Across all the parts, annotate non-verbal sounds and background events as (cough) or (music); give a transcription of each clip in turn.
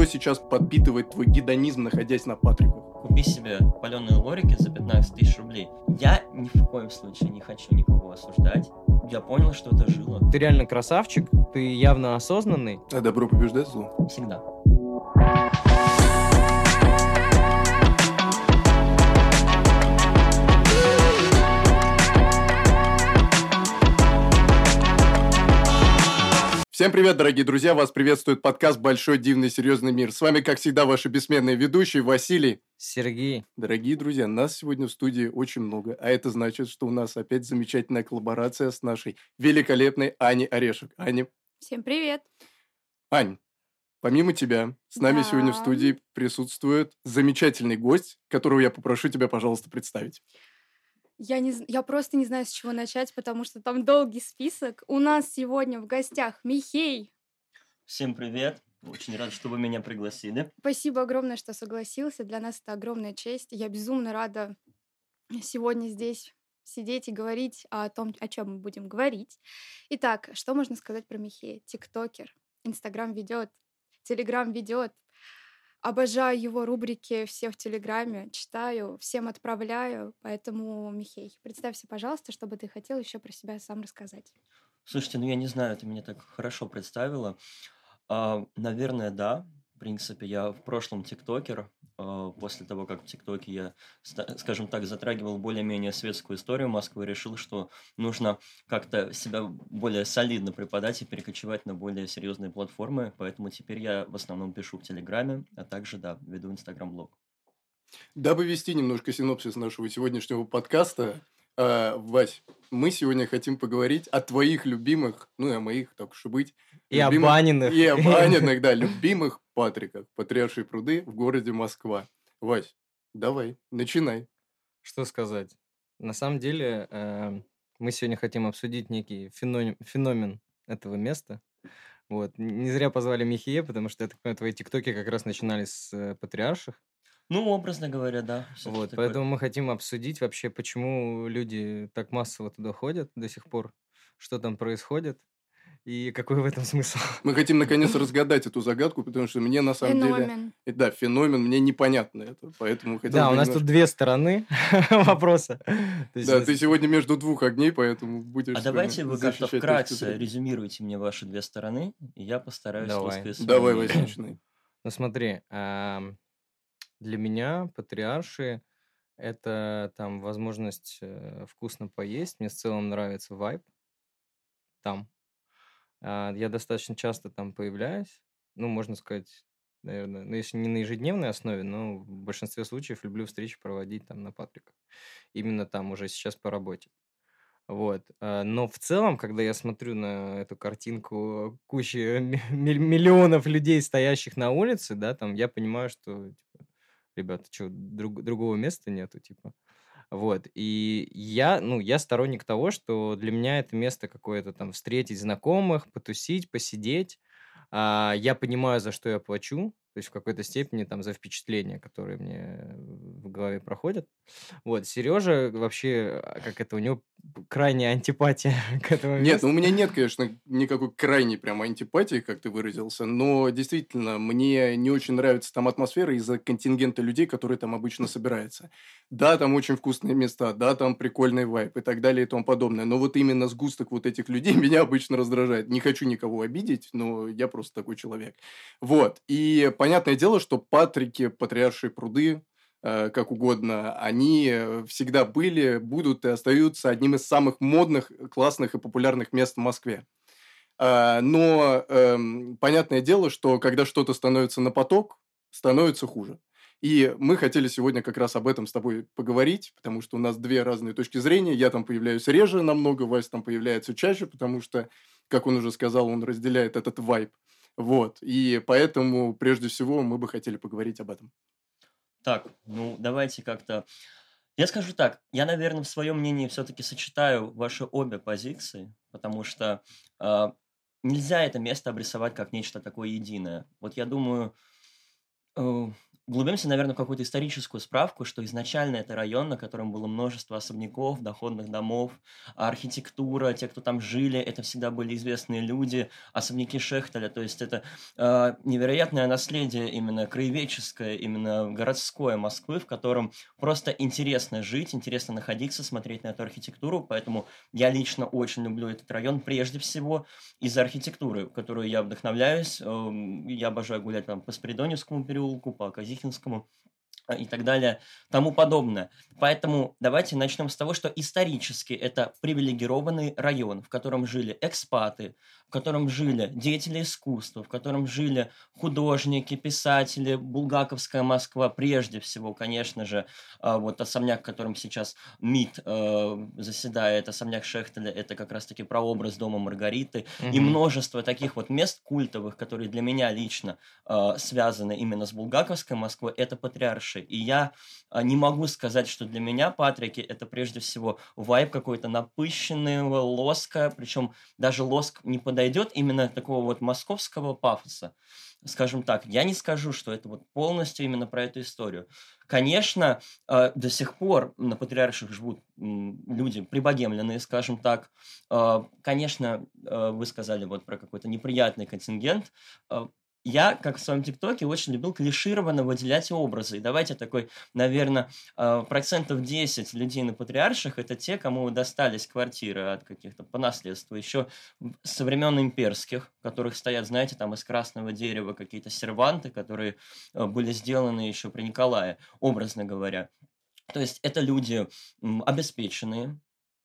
что сейчас подпитывает твой гедонизм, находясь на Патриках? Купи себе паленые лорики за 15 тысяч рублей. Я ни в коем случае не хочу никого осуждать. Я понял, что это жило. Ты реально красавчик, ты явно осознанный. А добро побеждает зло. Всегда. Всем привет, дорогие друзья! Вас приветствует подкаст «Большой дивный серьезный мир». С вами, как всегда, ваши бессменные ведущие Василий. Сергей. Дорогие друзья, нас сегодня в студии очень много, а это значит, что у нас опять замечательная коллаборация с нашей великолепной Аней Орешек. Аня. Всем привет! Ань, помимо тебя, с нами Да. сегодня в студии присутствует замечательный гость, которого я попрошу тебя, пожалуйста, представить. Я, не, я просто не знаю, с чего начать, потому что там долгий список. У нас сегодня в гостях Михей. Всем привет. Очень рад, что вы меня пригласили. Спасибо огромное, что согласился. Для нас это огромная честь. Я безумно рада сегодня здесь сидеть и говорить о том, о чем мы будем говорить. Итак, что можно сказать про Михея? Тиктокер, Инстаграм ведет, Телеграм ведет. Обожаю его рубрики все в Телеграме, читаю, всем отправляю. Поэтому, Михей, представься, пожалуйста, что бы ты хотел еще про себя сам рассказать. Слушайте, ну я не знаю, ты меня так хорошо представила. А, наверное, да. В принципе, я в прошлом тиктокер. А, После того, как в ТикТоке я, скажем так, затрагивал более-менее светскую историю Москвы, решил, что нужно как-то себя более солидно преподать и перекочевать на более серьезные платформы. Поэтому теперь я в основном пишу в Телеграме, а также, да, веду Инстаграм-блог. Дабы вести немножко синопсис нашего сегодняшнего подкаста, э, Вась, мы сегодня хотим поговорить о твоих любимых, ну и о моих, так уж и быть, И о любимых- баниных. И о баниных, да, (laughs) любимых Патриках, потрясшие пруды в городе Москва. Вась, давай, начинай. Что сказать? На самом деле, э, мы сегодня хотим обсудить некий феномен, феномен этого места. Вот. Не зря позвали Михея, потому что, я так понимаю, твои тиктоки как раз начинались с э, патриарших. Ну, образно говоря, да. Вот, такое. поэтому мы хотим обсудить вообще, почему люди так массово туда ходят до сих пор, что там происходит и какой в этом смысл. (laughs) Мы хотим наконец разгадать эту загадку, потому что мне на самом деле... Феномен. И Да, феномен, мне непонятно это, поэтому хотел Да, у нас немножко- тут две стороны (laughs) вопроса. (laughs) Да, ты сегодня между двух огней, поэтому будешь А давайте сегодня вы как-то вкратце резюмируйте мне ваши две стороны, и я постараюсь Давай. Давай, начинай. Ну смотри, для меня патриарши — это там возможность э, вкусно поесть. Мне в целом нравится вайб там. А, Я достаточно часто там появляюсь. Ну, можно сказать, наверное, ну, если не на ежедневной основе, но в большинстве случаев люблю встречи проводить там на Патриках. Именно там уже сейчас по работе. Вот. а, Но в целом, когда я смотрю на эту картинку кучи ми- ми- миллионов людей, стоящих на улице, да, там я понимаю, что, ребята, что, другого места нету, типа. Вот. И я, ну, я сторонник того, что для меня это место какое-то там встретить знакомых, потусить, посидеть. А, я понимаю, за что я плачу, есть в какой-то степени там за впечатления, которые мне в голове проходят. Вот, Сережа вообще, а, как это, у него крайняя антипатия (laughs) к этому Нет, месту. ну у меня нет, конечно, никакой крайней прям антипатии, как ты выразился, но действительно, мне не очень нравится там атмосфера из-за контингента людей, которые там обычно собираются. Да, там очень вкусные места, да, там прикольный вайп и так далее и тому подобное, но вот именно сгусток вот этих людей (laughs) меня обычно раздражает. Не хочу никого обидеть, но я просто такой человек. Вот, и понятное дело, что Патрики, Патриаршие пруды, э, как угодно, они э, всегда были, будут и остаются одним из самых модных, классных и популярных мест в Москве. А, Но эм, понятное дело, что когда что-то становится на поток, становится хуже. И мы хотели сегодня как раз об этом с тобой поговорить, потому что у нас две разные точки зрения. Я там появляюсь реже намного, Вась там появляется чаще, потому что, как он уже сказал, он разделяет этот вайб. Вот. И поэтому, прежде всего, мы бы хотели поговорить об этом. Так, ну давайте как-то... Я скажу так, я, наверное, в своем мнении все-таки сочетаю ваши обе позиции, потому что а, нельзя это место обрисовать как нечто такое единое. Вот я думаю, э, углубимся, наверное, в какую-то историческую справку, что изначально это район, на котором было множество особняков, доходных домов, архитектура, те, кто там жили, это всегда были известные люди, особняки Шехтеля, то есть это э, невероятное наследие именно краеведческое, именно городское Москвы, в котором просто интересно жить, интересно находиться, смотреть на эту архитектуру, поэтому я лично очень люблю этот район прежде всего из-за архитектуры, которую я вдохновляюсь, э, я обожаю гулять там по Спиридоневскому переулку, по Казихинскому, Тихвинскому а, и так далее, тому подобное. Поэтому давайте начнем с того, что исторически это привилегированный район, в котором жили экспаты, в котором жили деятели искусства, в котором жили художники, писатели, Булгаковская Москва, прежде всего, конечно же, а, вот особняк, в котором сейчас МИД э, заседает, особняк Шехтеля, это как раз-таки прообраз дома Маргариты, mm-hmm. и множество таких вот мест культовых, которые для меня лично э, связаны именно с Булгаковской Москвой, это патриарши. И я не могу сказать, что для меня Патрики это прежде всего вайб какой-то напыщенный, лоска, причем даже лоск не подает подойдет именно такого вот московского пафоса. Скажем так, я не скажу, что это вот полностью именно про эту историю. Конечно, э, до сих пор на патриарших живут люди прибогемленные, скажем так. Э, конечно, э, вы сказали вот про какой-то неприятный контингент я, как в своем ТикТоке, очень любил клишированно выделять образы. И давайте такой, наверное, а, процентов 10 людей на патриарших – это те, кому достались квартиры от каких-то по наследству. Еще со времен имперских, которых стоят, знаете, там из красного дерева какие-то серванты, которые а, были сделаны еще при Николае, образно говоря. То есть это люди обеспеченные,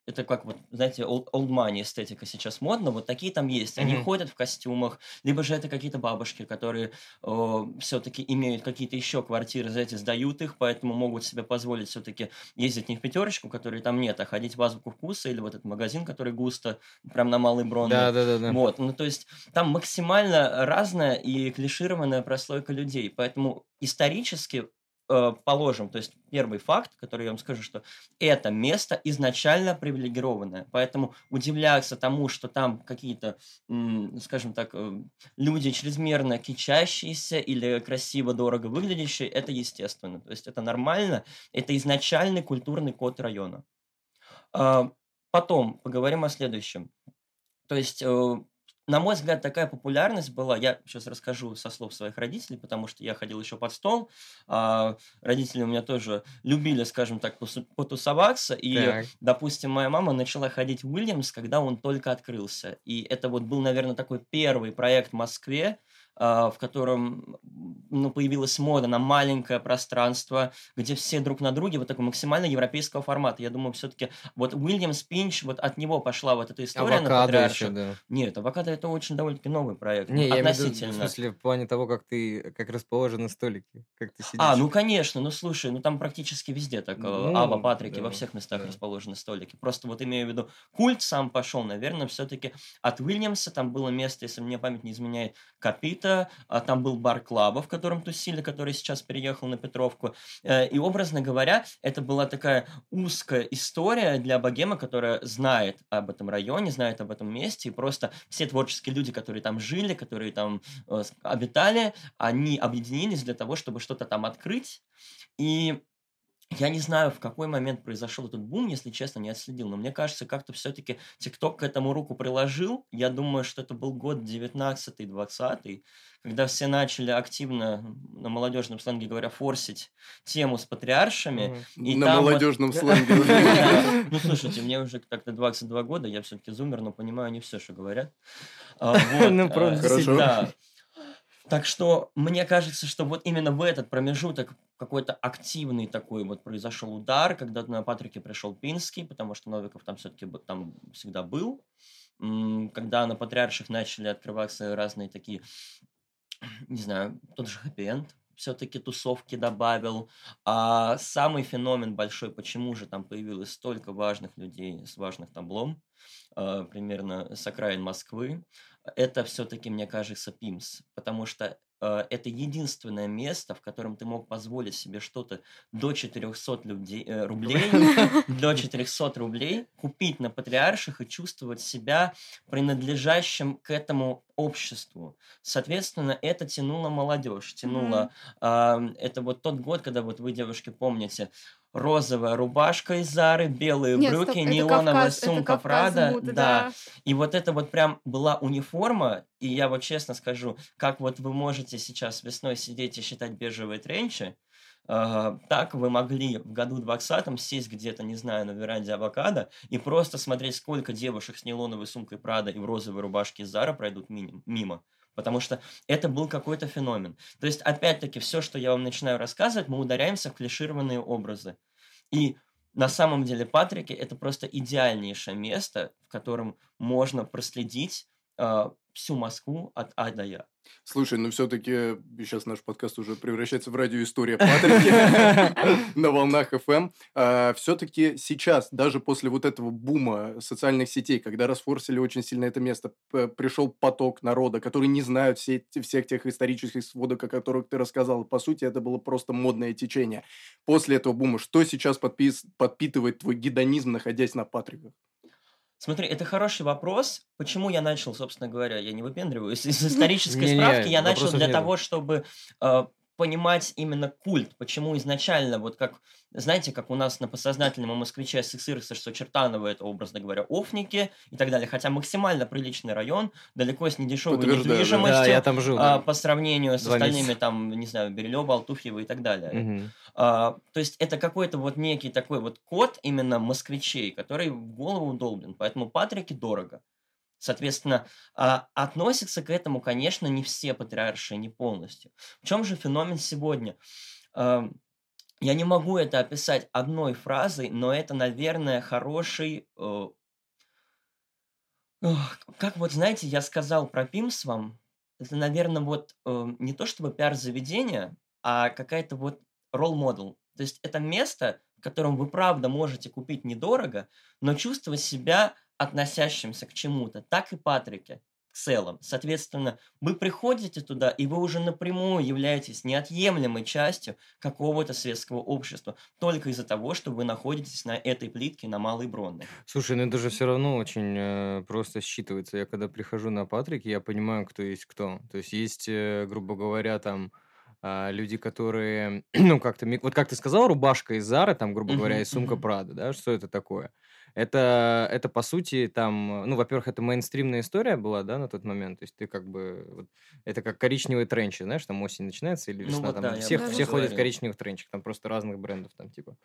это как вот, знаете, old, old money эстетика сейчас модно, вот такие там есть. Они mm-hmm. ходят в костюмах, либо же это какие-то бабушки, которые э, все-таки имеют какие-то еще квартиры, знаете, сдают их, поэтому могут себе позволить все-таки ездить не в пятерочку, которой там нет, а ходить в азбуку вкуса или вот этот магазин, который густо, прям на Малый Брон. Да, да, да, да. Вот, ну то есть там максимально разная и клишированная прослойка людей, поэтому исторически Э, положим, то есть первый факт, который я вам скажу, что это место изначально привилегированное, поэтому удивляться тому, что там какие-то, скажем так, э, люди чрезмерно кичащиеся или красиво, дорого выглядящие, это естественно, то есть это нормально, это изначальный культурный код района. А, потом поговорим о следующем. То есть э, на мой взгляд, такая популярность была, я сейчас расскажу со слов своих родителей, потому что я ходил еще под стол, а родители у меня тоже любили, скажем так, потусоваться, и, так. допустим, моя мама начала ходить в Уильямс, когда он только открылся, и это вот был, наверное, такой первый проект в Москве, в котором ну, появилась мода на маленькое пространство, где все друг на друге, вот такого максимально европейского формата. Я думаю, все-таки вот Уильям Спинч, вот от него пошла вот эта история авокадо на еще, да. Нет, Авокадо это очень довольно-таки новый проект. Не, относительно. Я в, в смысле, в плане того, как ты, как расположены столики, как ты сидишь. А, ну конечно, ну слушай, ну там практически везде так, э, ну, Ава, Патрики, да, во всех местах да. расположены столики. Просто вот имею в виду, культ сам пошел, наверное, все-таки от Уильямса, там было место, если мне память не изменяет, Капит Никита, а там был бар Клаба, в котором тусили, который сейчас переехал на Петровку. Э, и, образно говоря, это была такая узкая история для богема, которая знает об этом районе, знает об этом месте, и просто все творческие люди, которые там жили, которые там э, обитали, они объединились для того, чтобы что-то там открыть. И я не знаю, в какой момент произошел этот бум, если честно, не отследил. Но мне кажется, как-то все-таки ТикТок к этому руку приложил. Я думаю, что это был год 19-20, когда все начали активно, на молодежном сленге говоря, форсить тему с патриаршами. И на молодежном вот... (laughs) сленге. (laughs) Ну, слушайте, мне уже так-то 22 года, я все-таки зумер, но понимаю не все, что говорят. А, (laughs) ну, Хорошо. Так что мне кажется, что вот именно в этот промежуток какой-то активный такой вот произошел удар, когда на Патрике пришел Пинский, потому что Новиков там все-таки там всегда был. Когда на Патриарших начали открываться разные такие, не знаю, тот же хэппи все-таки тусовки добавил. А самый феномен большой, почему же там появилось столько важных людей с важных таблом, э, примерно с окраин Москвы, это все-таки, мне кажется, Пимс, потому что э, это единственное место, в котором ты мог позволить себе что-то до 400 людей, э, рублей, (laughs) до 400 рублей купить на патриарших и чувствовать себя принадлежащим к этому обществу. Соответственно, это тянуло молодежь, тянуло... Mm-hmm. Э, это вот тот год, когда вот вы, девушки, помните, розовая рубашка из Зары, белые Нет, брюки, стоп, неоновая Кавказ, сумка Прада. Да. да. И вот это вот прям была униформа, и я вот честно скажу, как вот вы можете сейчас весной сидеть и считать бежевые тренчи, Uh, так вы могли в году 20 сесть где-то, не знаю, на веранде авокадо и просто смотреть, сколько девушек с нейлоновой сумкой Прада и в розовой рубашке Зара пройдут мимо потому что это был какой-то феномен. То есть, опять-таки, все, что я вам начинаю рассказывать, мы ударяемся в клишированные образы. И на самом деле Патрики это просто идеальнейшее место, в котором можно проследить э, всю Москву от А до Я. Слушай, ну все-таки сейчас наш подкаст уже превращается в радиоистория Патрики (laughs) на волнах FM. А, все-таки сейчас, даже после вот этого бума социальных сетей, когда расфорсили очень сильно это место, пришел поток народа, который не знают все, всех тех исторических сводок, о которых ты рассказал. По сути, это было просто модное течение. После этого бума, что сейчас подпитывает твой гедонизм, находясь на Патриках? Смотри, это хороший вопрос. Почему я начал, собственно говоря, я не выпендриваюсь, из (laughs) исторической справки я начал для того, чтобы э, понимать именно культ, почему изначально, вот как, знаете, как у нас на подсознательном у москвича СССР, что Чертаново это, образно говоря, офники и так далее, хотя максимально приличный район, далеко с недешевой недвижимостью, да, я там жил, а, по сравнению с остальными, месяца. там, не знаю, Бирилева, Алтуфьева и так далее. Угу. А, то есть это какой-то вот некий такой вот код именно москвичей, который в голову удолблен, поэтому Патрики дорого. Соответственно, а, относятся к этому, конечно, не все патриарши, не полностью. В чем же феномен сегодня? Я не могу это описать одной фразой, но это, наверное, хороший... Э, как вот, знаете, я сказал про ПИМС вам, это, наверное, вот э, не то чтобы пиар-заведение, а какая-то вот ролл-модел. То есть это место, в котором вы правда можете купить недорого, но чувствовать себя относящимся к чему-то, так и Патрике в целом. Соответственно, вы приходите туда, и вы уже напрямую являетесь неотъемлемой частью какого-то светского общества, только из-за того, что вы находитесь на этой плитке на Малой Бронной. Слушай, ну это же все равно очень э, просто считывается. Я когда прихожу на Патрике, я понимаю, кто есть кто. То есть есть, э, грубо говоря, там а, люди, которые, (clears throat) ну, как-то, вот как ты сказал, рубашка из Зары, там, грубо говоря, и сумка Прада, да, что это такое? Это, это по сути, там, ну, во-первых, это мейнстримная история была, да, на тот момент. То есть ты как бы... Вот, это как коричневые тренчи, знаешь, там осень начинается или ну весна. Ну, вот, там, да, все все ходят в коричневых тренчах, там просто разных брендов там типа.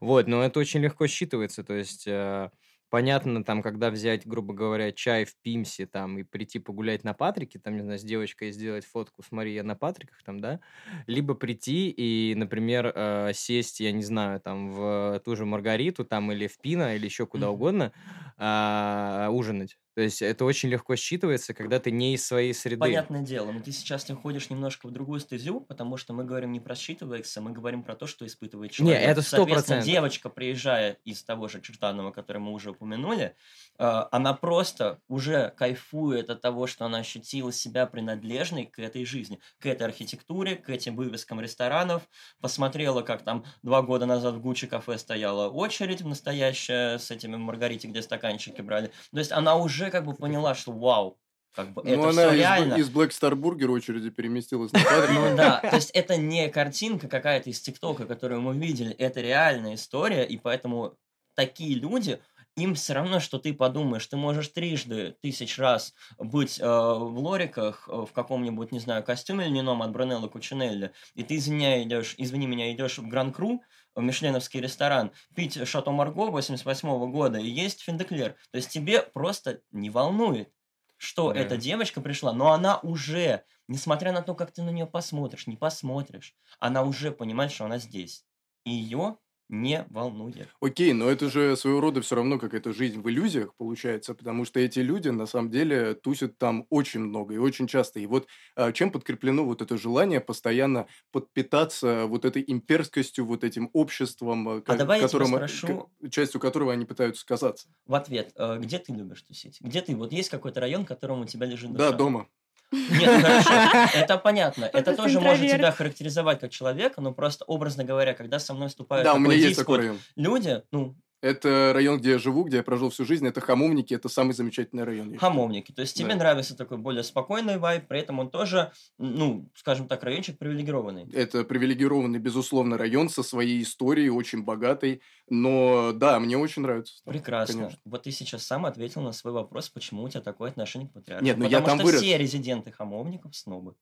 Вот, но это очень легко считывается. То есть... Э, понятно, там, когда взять, грубо говоря, чай в Пимсе, там, и прийти погулять на Патрике, там, не знаю, с девочкой сделать фотку с Марией на Патриках, там, да, либо прийти и, например, э, сесть, я не знаю, там, в ту же Маргариту, там, или в Пино, или еще куда mm-hmm. угодно, э, ужинать. То есть это очень легко считывается, когда ты не из своей среды. Понятное дело, но ты сейчас уходишь немножко в другую стезю, потому что мы говорим не про считывается, мы говорим про то, что испытывает человек. Не, это сто процентов. девочка, приезжая из того же Чертанова, который мы уже упомянули, э, она просто уже кайфует от того, что она ощутила себя принадлежной к этой жизни, к этой архитектуре, к этим вывескам ресторанов, посмотрела, как там два года назад в Гуччи кафе стояла очередь настоящая с этими Маргарите, где стаканчики брали. То есть она уже уже как бы поняла, что вау, как бы ну, это она все из, реально. из Black Star Burger очереди переместилась на кадр. Ну да, то есть это не картинка какая-то из ТикТока, которую мы видели, это реальная история, и поэтому такие люди, им все равно, что ты подумаешь, ты можешь трижды, тысяч раз быть э, в лориках, э, в каком-нибудь, не знаю, костюме льняном от Бронелла Кучинелли, и ты, извиня, идешь, извини меня, идешь в Гран-Кру, мишленовский ресторан, пить Шато Марго 88 -го года и есть Финдеклер. То есть тебе просто не волнует, что да. эта девочка пришла, но она уже, несмотря на то, как ты на нее посмотришь, не посмотришь, она уже понимает, что она здесь. И ее не волнует. Окей, но это же своего рода все равно какая-то жизнь в иллюзиях получается, потому что эти люди на самом деле тусят там очень много и очень часто. И вот а, чем подкреплено вот это желание постоянно подпитаться вот этой имперскостью, вот этим обществом, а давай которым, спрошу... частью которого они пытаются казаться? В ответ, э, где ты любишь тусить? Где ты? Вот есть какой-то район, которому у тебя лежит душа? Да, дома. (laughs) Нет, хорошо, это понятно. Это тоже может тебя характеризовать как человека, но просто образно говоря, когда со мной вступают Да, в у меня такой есть такой диспут район. люди, ну, Это район, где я живу, где я прожил всю жизнь. Это Хамовники, это самый замечательный район. я хамовники. То есть тебе Да. нравится такой более спокойный вайб, при этом он тоже, ну, скажем так, райончик привилегированный. Это привилегированный, безусловно, район со своей историей, очень богатый. Но да, мне очень нравится. там, Прекрасно. конечно. Вот ты сейчас сам ответил на свой вопрос, почему у тебя такое отношение к патриарху. Нет, ну я Потому там что вырос. все резиденты хамовников снобы.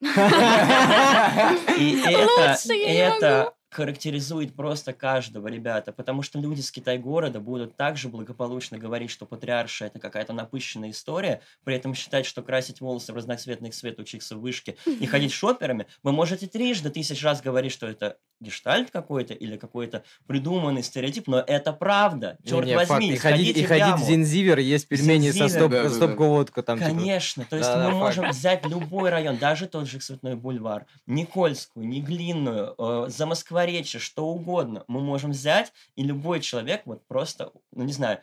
(laughs) И это, я это характеризует просто каждого, ребята, потому что люди с Китай-города будут также благополучно говорить, что патриарша это какая-то напыщенная история, при этом считать, что красить волосы в разноцветный цвет, учиться в вышке и ходить (laughs) шоперами, вы можете трижды тысяч раз говорить, что это гештальт какой-то или какой-то придуманный стереотип, но это правда, черт Не, факт. возьми, И ходить, сходите и в ходить яму. в Зинзивер, есть пельмени со Зинзивер. стоп, Да, да, да. стопку-водку там. типа. Конечно, то есть Да-да, мы факт. можем взять любой район, даже тот же Цветной бульвар, Никольскую, Неглинную, э, Замоскворечье, что угодно. Мы можем взять, и любой человек вот просто, ну не знаю,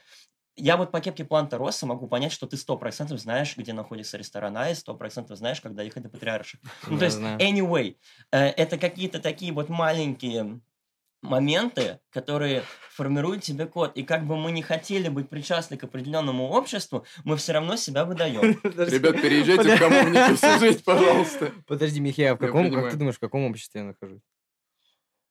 я вот по кепке Планта Росса могу понять, что ты сто процентов знаешь, где находится ресторан Айс, сто процентов знаешь, когда ехать до Патриарших. (laughs) Ну, то есть, anyway, э, это какие-то такие вот маленькие моменты, которые формируют тебе код. И как бы мы не хотели быть причастны к определенному обществу, мы все равно себя выдаем. (laughs) Ребят, переезжайте в всю жизнь, (laughs) пожалуйста. Подожди, Михея, в Я каком, как ты думаешь, в каком обществе я нахожусь?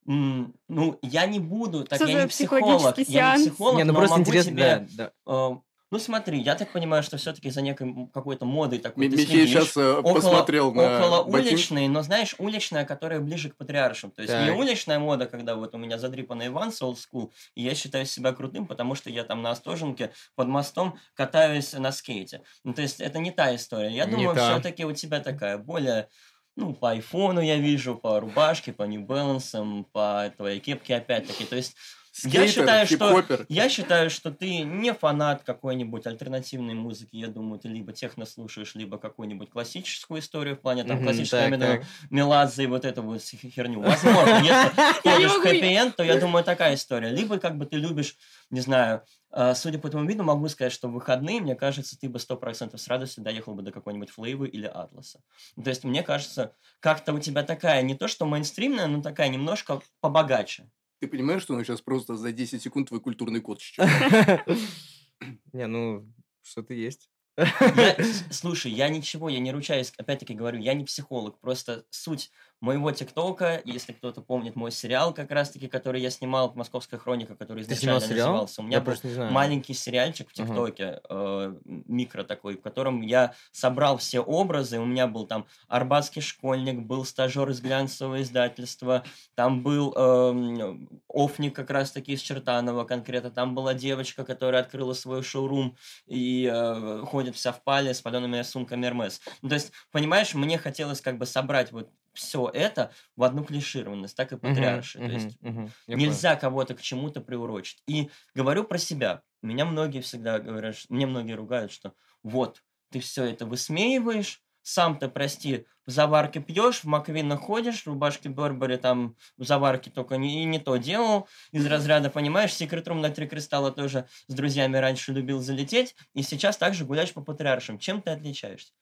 М, Ну, я не буду, так Что я не психолог. Я не психолог, Не, ну но просто могу интересно, тебе... да, да. э, Ну, смотри, я так понимаю, что все-таки за некой м, какой-то модой такой Ми- ты Михей следишь. сейчас э, посмотрел на около уличной, но знаешь, уличная, которая ближе к патриаршим. То есть не Так. уличная мода, когда вот у меня задрипанный Иванс old school, и я считаю себя крутым, потому что я там на Остоженке под мостом катаюсь на скейте. Ну, то есть это не та история. Я Не думаю, та. все-таки у тебя такая более ну, по айфону я вижу, по рубашке, по New Balance, по твоей кепке опять-таки. То есть Я Скейтер, считаю, что- я считаю, что ты не фанат какой-нибудь альтернативной музыки. Я думаю, ты либо техно слушаешь, либо какую-нибудь классическую историю в плане там Мгм, классическая так, именно так. Меладзе и вот эту вот херню. Возможно, (laughs) если Я в могу. хэппи-энд, то я думаю, такая история. Либо как бы ты любишь, не знаю, э, судя по твоему виду, могу сказать, что в выходные, мне кажется, ты бы 100% с радостью доехал бы до какой-нибудь Флейвы или Атласа. То есть, мне кажется, как-то у тебя такая, не то что мейнстримная, но такая немножко побогаче. Ты понимаешь, что он сейчас просто за 10 секунд твой культурный код считает? (laughs) Не, ну, что-то есть. Я- (laughs) слушай, я ничего, я не ручаюсь, опять-таки говорю, я не психолог, просто суть моего ТикТока, если кто-то помнит мой сериал, как раз-таки, который я снимал, «Московская хроника», который изначально назывался. У меня Я был маленький сериальчик в. ТикТоке, э, микро такой, в котором я собрал все образы. У меня был там арбатский школьник, был стажер из глянцевого издательства, там был эм, офник как раз-таки из Чертанова конкретно, там была девочка, которая открыла свой шоурум и э, ходит вся в пале с палеными сумками Hermes. Ну, то есть, понимаешь, мне хотелось как бы собрать вот все это в одну клишированность, так и патриарши. То мгм, есть понял. Нельзя кого-то к чему-то приурочить. И говорю про себя. Меня многие всегда говорят, мне многие ругают, что вот, ты все это высмеиваешь, сам-то, прости, в заварке пьешь, в Маквина ходишь, в рубашке Бербери там в заварке только не, и не то делал. Из разряда, понимаешь, Секрет Рум на Три Кристалла тоже с друзьями раньше любил залететь, и сейчас также гуляешь по патриаршам. Чем ты отличаешься?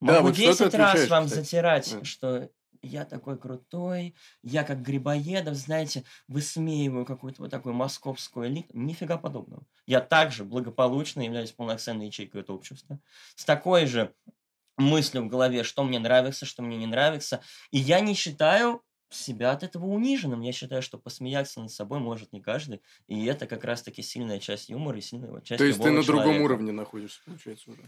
Да, Могу вот что ты 10 раз вам кстати? затирать, Да. что я такой крутой, я как Грибоедов, знаете, высмеиваю какую-то вот такую московскую элиту. Нифига подобного. Я также благополучно являюсь полноценной ячейкой этого общества. С такой же мыслью в голове, что мне нравится, что мне не нравится. И я не считаю себя от этого униженным. Я считаю, что посмеяться над собой может не каждый. И это как раз-таки сильная часть юмора и сильная часть То есть ты на другом человека. уровне находишься, получается, уже.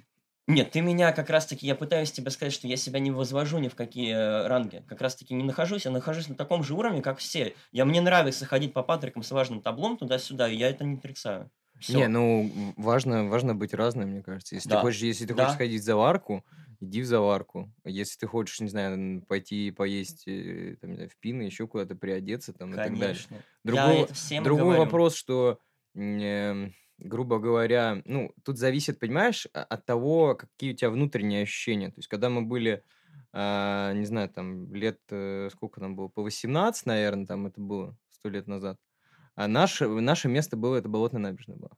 Нет, ты меня как раз-таки, я пытаюсь тебе сказать, что я себя не возвожу ни в какие э, ранги. Как раз-таки не нахожусь, я нахожусь на таком же уровне, как все. Я, мне нравится ходить по патрикам с важным таблом туда-сюда, и я это не отрицаю. Всё. Не, ну, важно, важно быть разным, мне кажется. Если Да. ты хочешь, если ты Да. хочешь ходить в заварку, иди в заварку. Если ты хочешь, не знаю, пойти поесть э, там, не знаю, в пино, еще куда-то приодеться там и так далее. Конечно. я Другой, это всем другой говорю. вопрос, что, м, грубо говоря, ну, тут зависит, понимаешь, а- от того, какие у тебя внутренние ощущения. То есть, когда мы были, а, не знаю, там, лет, э, сколько нам было, по 18, наверное, там это было, сто лет назад, а наше, наше место было, это Болотная набережная была.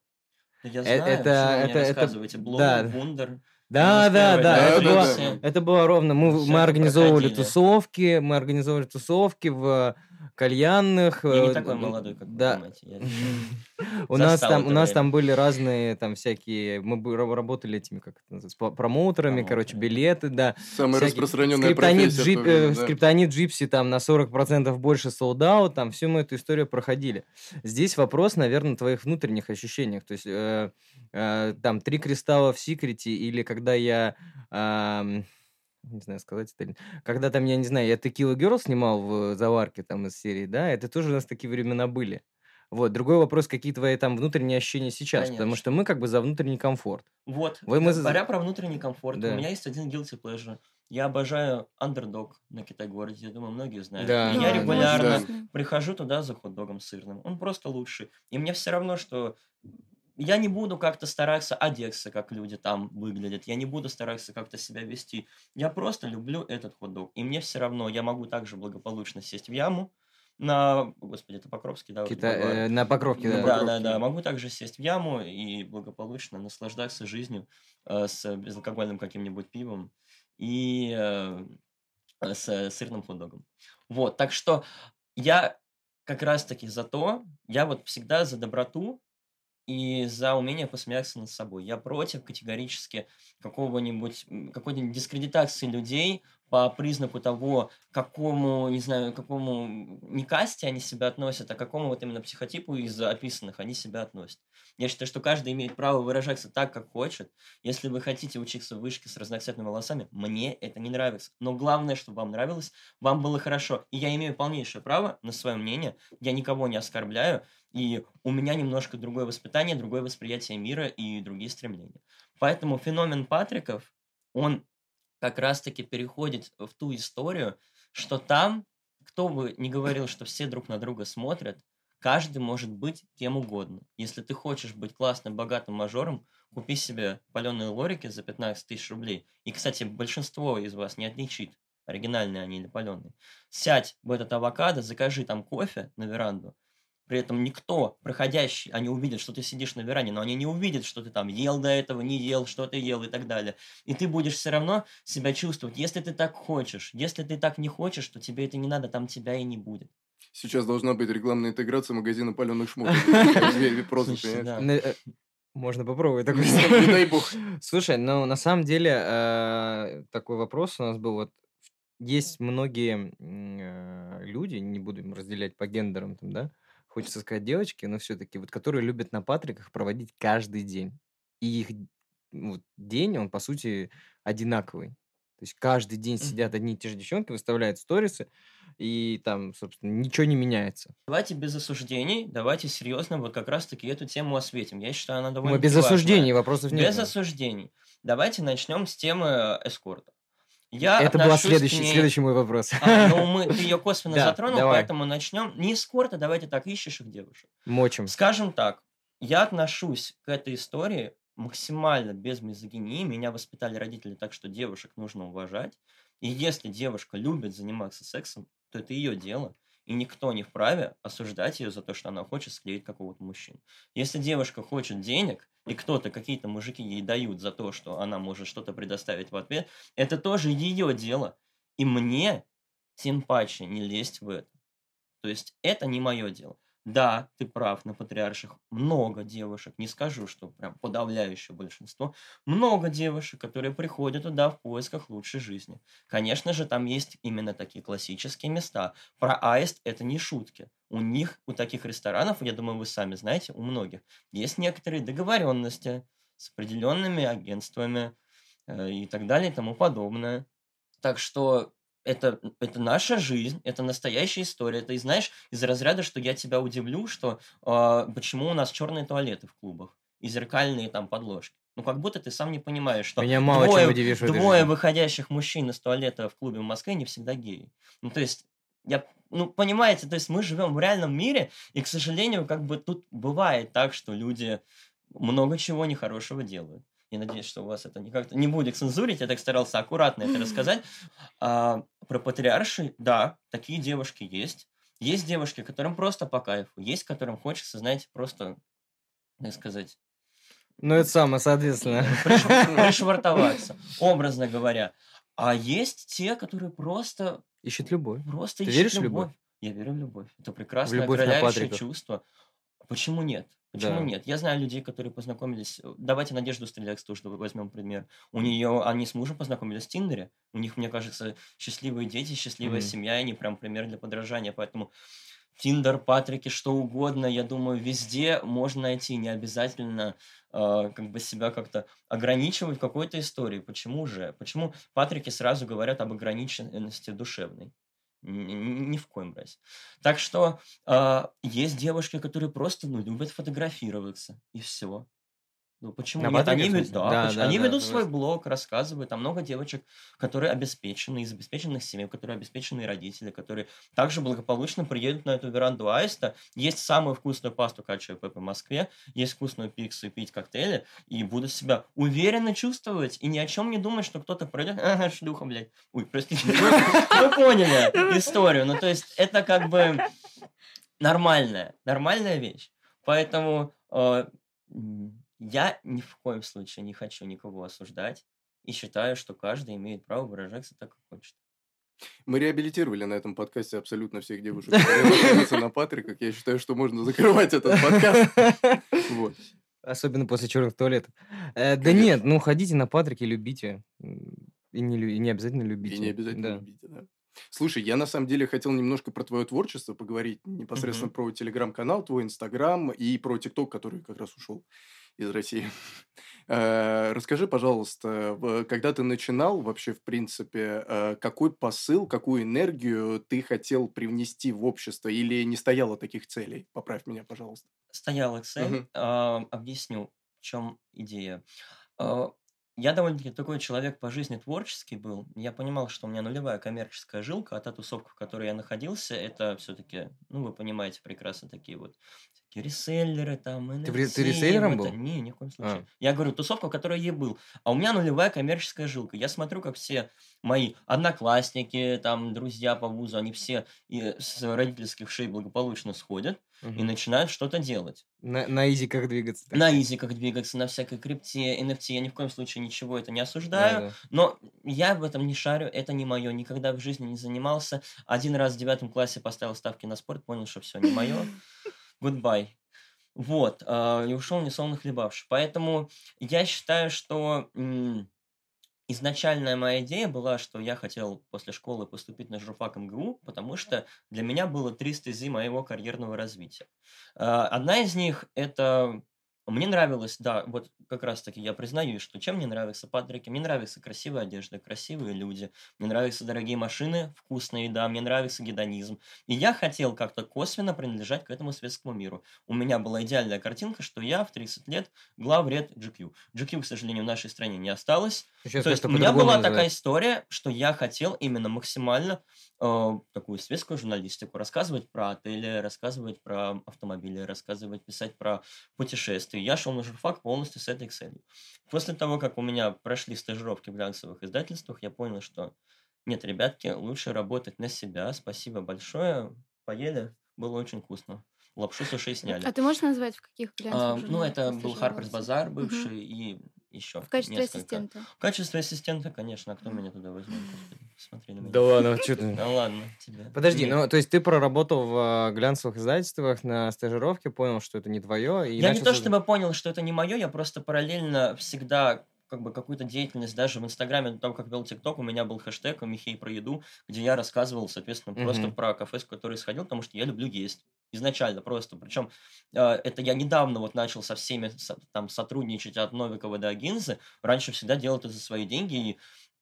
Я Э- знаю, это- это- это- рассказываете. Блоу, да. Вундер. Да, да, да, Да, это да, было, да. это было ровно. Мы, мы организовывали проходили. тусовки, мы организовывали тусовки в кальянных. Я не э, такой молодой, как да. (laughs) У нас там, у нас там были разные там всякие, мы работали этими, как это называется, по- промоутерами, короче, билеты, да. Самая распространенная Скриптонит, профессия скриптонит джипси там на 40% больше солдат, там всю мы эту историю проходили. Здесь вопрос, наверное, твоих внутренних ощущениях. То есть э, э, там три кристалла в секрете или когда я... не знаю, сказать это или- Когда там, я не знаю, я Tequila Girl снимал в заварке там из серии, да, это тоже у нас такие времена были. Вот, другой вопрос, какие твои там внутренние ощущения сейчас, потому Конечно. что мы как бы за внутренний комфорт. Вот, Вы- мы говоря про внутренний комфорт, Да. у меня есть один guilty pleasure. Я обожаю Underdog на Китай-городе, я думаю, многие знают. Да, И да, я регулярно да. прихожу туда за хот-догом сырным. Он просто лучший. И мне все равно, что я не буду как-то стараться одеться, как люди там выглядят. Я не буду стараться как-то себя вести. Я просто люблю этот хот-дог. И мне все равно, я могу также благополучно сесть в яму на... Господи, это Покровский, да? вот Кита- Бульвар. э, на покровке, да. Да, да, Покровке. да. Могу также сесть в яму и благополучно наслаждаться жизнью э, с безалкогольным каким-нибудь пивом и э, с э, сырным хот-догом. Вот, так что я как раз-таки за то, я вот всегда за доброту и за умение посмеяться над собой. Я против категорически какого-нибудь, какой-нибудь дискредитации людей по признаку того, какому, не знаю, какому не касте они себя относят, а какому вот именно психотипу из описанных они себя относят. Я считаю, что каждый имеет право выражаться так, как хочет. Если вы хотите учиться в вышке с разноцветными волосами, мне это не нравится. Но главное, чтобы вам нравилось, вам было хорошо. И я имею полнейшее право на свое мнение. Я никого не оскорбляю. И у меня немножко другое воспитание, другое восприятие мира и другие стремления. Поэтому феномен Патриков, он как раз-таки переходит в ту историю, что там, кто бы ни говорил, что все друг на друга смотрят, каждый может быть кем угодно. Если ты хочешь быть классным, богатым мажором, купи себе паленые лорики за 15 тысяч рублей. И, кстати, большинство из вас не отличит, оригинальные они или паленые. Сядь в этот авокадо, закажи там кофе на веранду, при этом никто, проходящий, они увидят, что ты сидишь на веранде, но они не увидят, что ты там ел до этого, не ел, что ты ел и так далее. И ты будешь все равно себя чувствовать, если ты так хочешь. Если ты так не хочешь, то тебе это не надо, там тебя и не будет. Сейчас должна быть рекламная интеграция магазина паленых шмоток. (laughs) Просто. На- э, Можно попробовать такой. Не дай бог. Слушай, ну на самом деле э, такой вопрос у нас был. Вот есть многие э, люди, не будем разделять по гендерам, там, да, хочется сказать девочки, но все-таки вот которые любят на Патриках проводить каждый день. И их ну, вот, день, он по сути одинаковый. То есть каждый день сидят одни и те же девчонки, выставляют сторисы, и там, собственно, ничего не меняется. Давайте без осуждений, давайте серьезно вот как раз-таки эту тему осветим. Я считаю, она довольно Мы без осуждений, вопросов нет. Без осуждений. Давайте начнем с темы эскорта. Я Это был следующий, ней- следующий мой вопрос. А, ну, (laughs) мы, ты ее косвенно Да, затронул, давай. поэтому начнем. Не эскорта, давайте так, ищущих девушек. Мочим. Скажем так, я отношусь к этой истории максимально без мизогинии. Меня воспитали родители так, что девушек нужно уважать. И если девушка любит заниматься сексом, то это ее дело. И никто не вправе осуждать ее за то, что она хочет склеить какого-то мужчину. Если девушка хочет денег, и кто-то, какие-то мужики ей дают за то, что она может что-то предоставить в ответ, это тоже ее дело. И мне, тем паче, не лезть в это. То есть это не мое дело. Да, ты прав, на патриарших много девушек, не скажу, что прям подавляющее большинство, много девушек, которые приходят туда в поисках лучшей жизни. Конечно же, там есть именно такие классические места. Про аист это не шутки. У них, у таких ресторанов, я думаю, вы сами знаете, у многих, есть некоторые договоренности с определенными агентствами э, и так далее и тому подобное. Так что это, это наша жизнь, это настоящая история. И знаешь, из разряда, что я тебя удивлю, что а, почему у нас черные туалеты в клубах и зеркальные там подложки. Ну, как будто ты сам не понимаешь, что Меня мало двое, чем удивишь двое выходящих мужчин из туалета в клубе в Москве не всегда геи. Ну, то есть, я, ну, понимаете, то есть мы живем в реальном мире, и, к сожалению, как бы тут бывает так, что люди много чего нехорошего делают. Я надеюсь, что у вас это не как-то не будет цензурить. Я так старался аккуратно это рассказать. (laughs) А, про патриарши, да, такие девушки есть. Есть девушки, которым просто по кайфу. Есть, которым хочется, знаете, просто, так сказать, Ну, это самое, соответственно. (laughs) приш- пришвартоваться, (laughs) образно говоря. А есть те, которые просто, Ищет любовь. просто Ты ищут веришь в любовь? Я верю в любовь. Это прекрасное, любовь на окрыляющее Патрика. чувство. Почему нет? Почему Да. нет? Я знаю людей, которые познакомились... Давайте Надежду Стреляк тоже возьмем пример. У нее... Они с мужем познакомились в Тиндере. У них, мне кажется, счастливые дети, счастливая Мгм. семья, и они прям пример для подражания. Поэтому Тиндер, Патрики, что угодно, я думаю, везде можно найти. Не обязательно э, как бы себя как-то ограничивать в какой-то истории. Почему же? Почему Патрики сразу говорят об ограниченности душевной? Ни, в коем разе. Так что э, есть девушки, которые просто ну, любят фотографироваться, и все. Ну, почему На нет? Они, Патрике, в вед- смысле? да, Да, да, они да, ведут свой согласен. блог, рассказывают. Там много девочек, которые обеспечены, из обеспеченных семей, у которых обеспеченные родители, которые также благополучно приедут на эту веранду Аиста. Есть самую вкусную пасту качу Пеппа в Москве, есть вкусную пиццу и пить коктейли, и будут себя уверенно чувствовать, и ни о чем не думать, что кто-то пройдет, ага, шлюха, блядь. Ой, простите. Вы поняли историю. Ну, то есть, это как бы нормальная, нормальная вещь. Поэтому э, я ни в коем случае не хочу никого осуждать и считаю, что каждый имеет право выражаться так, как хочет. Мы реабилитировали на этом подкасте абсолютно всех девушек, (laughs) которые на Патриках. Я считаю, что можно закрывать этот подкаст. Вот. (laughs) Особенно после черных туалетов. Э, да нет, ну ходите на Патрике, любите. И не, и не обязательно любите. И не обязательно Да. любите, да. Слушай, я на самом деле хотел немножко про твое творчество поговорить, непосредственно про телеграм-канал, твой инстаграм и про тикток, который как раз ушел из России. (laughs) Э, Расскажи, пожалуйста, когда ты начинал, вообще, в принципе, э, какой посыл, какую энергию ты хотел привнести в общество или не стояло таких целей? Поправь меня, пожалуйста. Стояла цель. Мгм. а, объясню, в чем идея. А, я довольно-таки такой человек по жизни творческий был. Я понимал, что у меня нулевая коммерческая жилка, а та тусовка, в которой я находился, это все-таки, ну, вы понимаете прекрасно, такие вот реселлеры там, Ты ре- ты NFT, реселлером был? Не, ни в коем случае. А. Я говорю, тусовка, в которой я был. А у меня нулевая коммерческая жилка. Я смотрю, как все мои одноклассники, там, друзья по вузу, они все и с родительских шей благополучно сходят и Мгм. начинают что-то делать. На, на изи как двигаться. так На изи как двигаться, на всякой крипте, NFT. Я ни в коем случае ничего это не Да, осуждаю. да. Но я в этом не шарю, это не мое. Никогда в жизни не занимался. Один раз в девятом классе поставил ставки на спорт, понял, что все не мое. (laughs) Goodbye. Вот. а, И ушел несолоно хлебавши. Поэтому я считаю, что изначальная моя идея была, что я хотел после школы поступить на журфак МГУ, потому что для меня было три стези моего карьерного развития. А, Одна из них – это мне нравилось, да, вот как раз-таки я признаюсь, что чем мне нравятся Патрики, мне нравится красивая одежда, красивые люди, мне нравятся дорогие машины, вкусная еда, мне нравится гедонизм. И я хотел как-то косвенно принадлежать к этому светскому миру. У меня была идеальная картинка, что я в 30 лет главред GQ. GQ, к сожалению, в нашей стране не осталось. Сейчас То есть у меня была такая называется. история, что я хотел именно максимально э, такую светскую журналистику рассказывать про отели, рассказывать про автомобили, рассказывать, писать про путешествия. Я шел на журфак полностью с этой целью. После того, как у меня прошли стажировки в глянцевых издательствах, я понял, что нет, ребятки, лучше работать на себя. Спасибо большое. Поели, было очень вкусно. Лапшу с ушей сняли. А ты можешь назвать, в каких А, глянцевых ну, журналах это был? Харперс Базар бывший и еще В качестве несколько. ассистента. В качестве ассистента, конечно, а кто меня туда возьмет? Смотри на меня. Да ладно, что ты... Да ладно, тебе. Подожди, ну то есть ты проработал в а, глянцевых издательствах на стажировке, понял, что это не твое, и Я не то чтобы понял, что это не мое, я просто параллельно всегда как бы какую-то деятельность даже в Инстаграме, до того, как вел ТикТок, у меня был хэштег «Михей про еду», где я рассказывал, соответственно, просто Мгм. про кафе, в который сходил, потому что я люблю есть. Изначально просто. Причем это я недавно вот начал со всеми со- там сотрудничать от Новикова до Гинзы. Раньше всегда делал это за свои деньги. И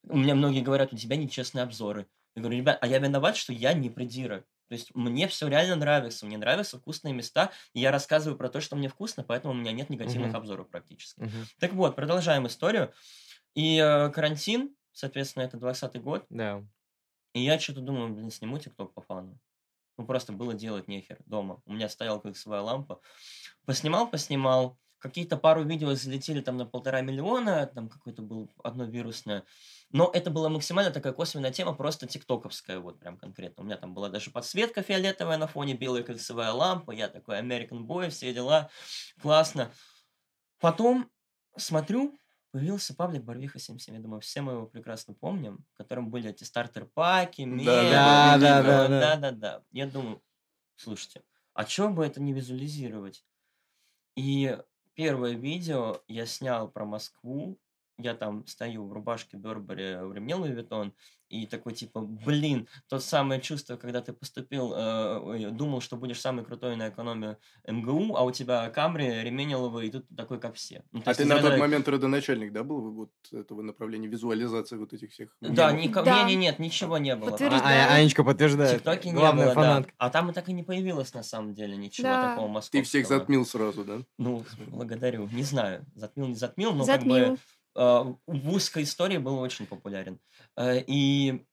у меня многие говорят, у тебя нечестные обзоры. Я говорю, ребят, а я виноват, что я не придира. То есть мне все реально нравится, мне нравятся вкусные места, и я рассказываю про то, что мне вкусно, поэтому у меня нет негативных Мгм. обзоров практически. Мгм. Так вот, продолжаем историю. И э, карантин, соответственно, это 20 год, Да. и я что-то думаю, блин, сниму тикток по фану. Ну, просто было делать нехер дома. У меня стояла как своя лампа. Поснимал, поснимал. Какие-то пару видео залетели там на полтора миллиона, там какое-то было одно вирусное. Но это была максимально такая косвенная тема, просто тиктоковская, вот прям конкретно. У меня там была даже подсветка фиолетовая на фоне, белая кольцевая лампа, я такой American Boy, все дела, классно. Потом смотрю, появился паблик Барвиха 77. Я думаю, все мы его прекрасно помним, в котором были эти стартер-паки, мемы, да, да, да, да. да, да, да. Я думаю, слушайте, а чё бы это не визуализировать? И первое видео я снял про Москву, я там стою в рубашке Бербери в ремне Луи и такой типа, блин, то самое чувство, когда ты поступил, э, думал, что будешь самый крутой на экономию МГУ, а у тебя Камри, Ременилова, и тут такой, как все. Ну, то А есть ты на тот момент родоначальник, да, был вот этого направления визуализации вот этих всех? Да, нико- Да. не, не, нет, ничего не было. Подтверждаю. А- а- Анечка подтверждает. ТикТоке не Главная было, да. фанатка. А там и так и не появилось, на самом деле, ничего Да. такого Ты московского. всех затмил сразу, да? Ну, благодарю. Не знаю, затмил, не затмил, но Затмил. как бы в узкой истории был очень популярен. Э, и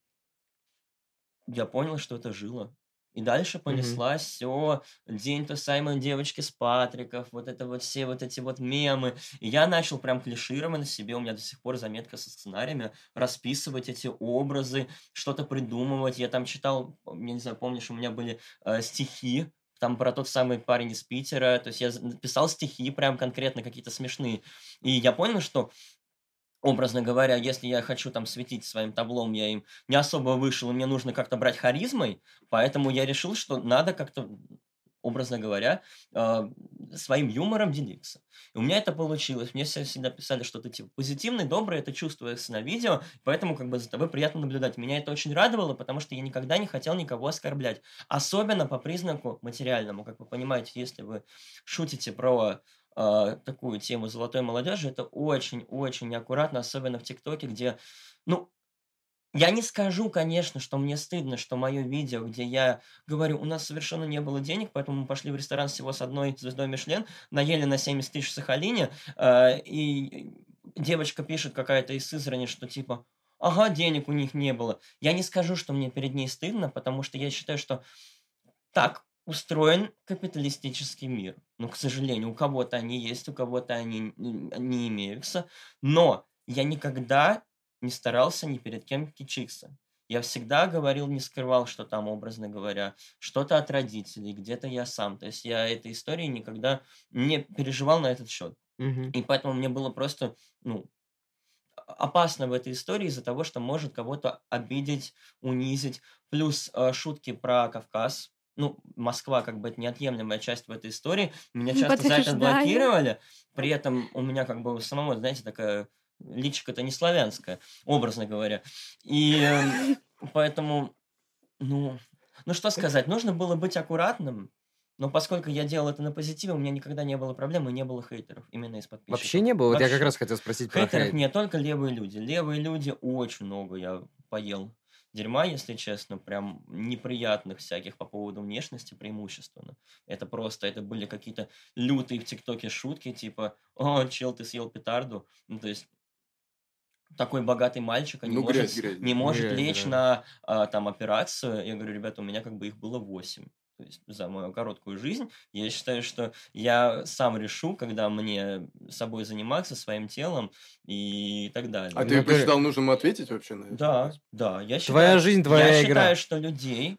я понял, что это жило. И дальше понеслась все, день той самой девочки с Патриков, вот это вот все вот эти вот мемы. И я начал прям клишированно себе, у меня до сих пор заметка со сценариями, расписывать эти образы, что-то придумывать. Я там читал, я не знаю, помнишь, у меня были э, стихи, там про тот самый парень из Питера, то есть я писал стихи прям конкретно какие-то смешные. И я понял, что образно говоря, если я хочу там светить своим таблом, я им не особо вышел, и мне нужно как-то брать харизмой, поэтому я решил, что надо как-то, образно говоря, э, своим юмором делиться. И у меня это получилось. Мне все всегда писали, что ты типа позитивный, добрый, это чувствуется на видео, поэтому как бы за тобой приятно наблюдать. Меня это очень радовало, потому что я никогда не хотел никого оскорблять. Особенно по признаку материальному. Как вы понимаете, если вы шутите про э, такую тему золотой молодежи, это очень-очень неаккуратно, особенно в ТикТоке, где, ну, я не скажу, конечно, что мне стыдно, что мое видео, где я говорю, у нас совершенно не было денег, поэтому мы пошли в ресторан всего с одной звездой Мишлен, наели на 70 тысяч в Сахалине, э, и девочка пишет какая-то из Сызрани, что типа, ага, денег у них не было. Я не скажу, что мне перед ней стыдно, потому что я считаю, что так устроен капиталистический мир. Ну, к сожалению, у кого-то они есть, у кого-то они не имеются. Но я никогда не старался ни перед кем кичиться. Я всегда говорил, не скрывал, что там, образно говоря, что-то от родителей, где-то я сам. То есть я этой истории никогда не переживал на этот счет. Мгм. И поэтому мне было просто, ну, опасно в этой истории из-за того, что может кого-то обидеть, унизить. Плюс э, шутки про Кавказ. Ну, Москва как бы это неотъемлемая часть в этой истории. Меня часто за это блокировали. При этом у меня как бы у самого, знаете, такая личико-то не славянская, образно говоря. И э, поэтому, ну, ну что сказать, нужно было быть аккуратным, но поскольку я делал это на позитиве, у меня никогда не было проблем и не было хейтеров именно из подписчиков. Вообще не было. Вот я как Вообще. раз хотел спросить про Хейтеров хейт. не только левые люди. Левые люди очень много я поел дерьма, если честно, прям неприятных всяких по поводу внешности преимущественно. Это просто, это были какие-то лютые в ТикТоке шутки, типа, о, чел, ты съел петарду. Ну, то есть, такой богатый мальчик, а не Ну, может, грязь, грязь, не может Грязь, лечь да. на а, там операцию. Я говорю, ребята, у меня как бы их было 8. То есть за мою короткую жизнь я считаю, что я сам решу, когда мне собой заниматься, своим телом и так далее. А Ну, ты например- посчитал нужным ответить вообще на это? Да, да, я считаю, Твоя жизнь, твоя я игра. считаю, что людей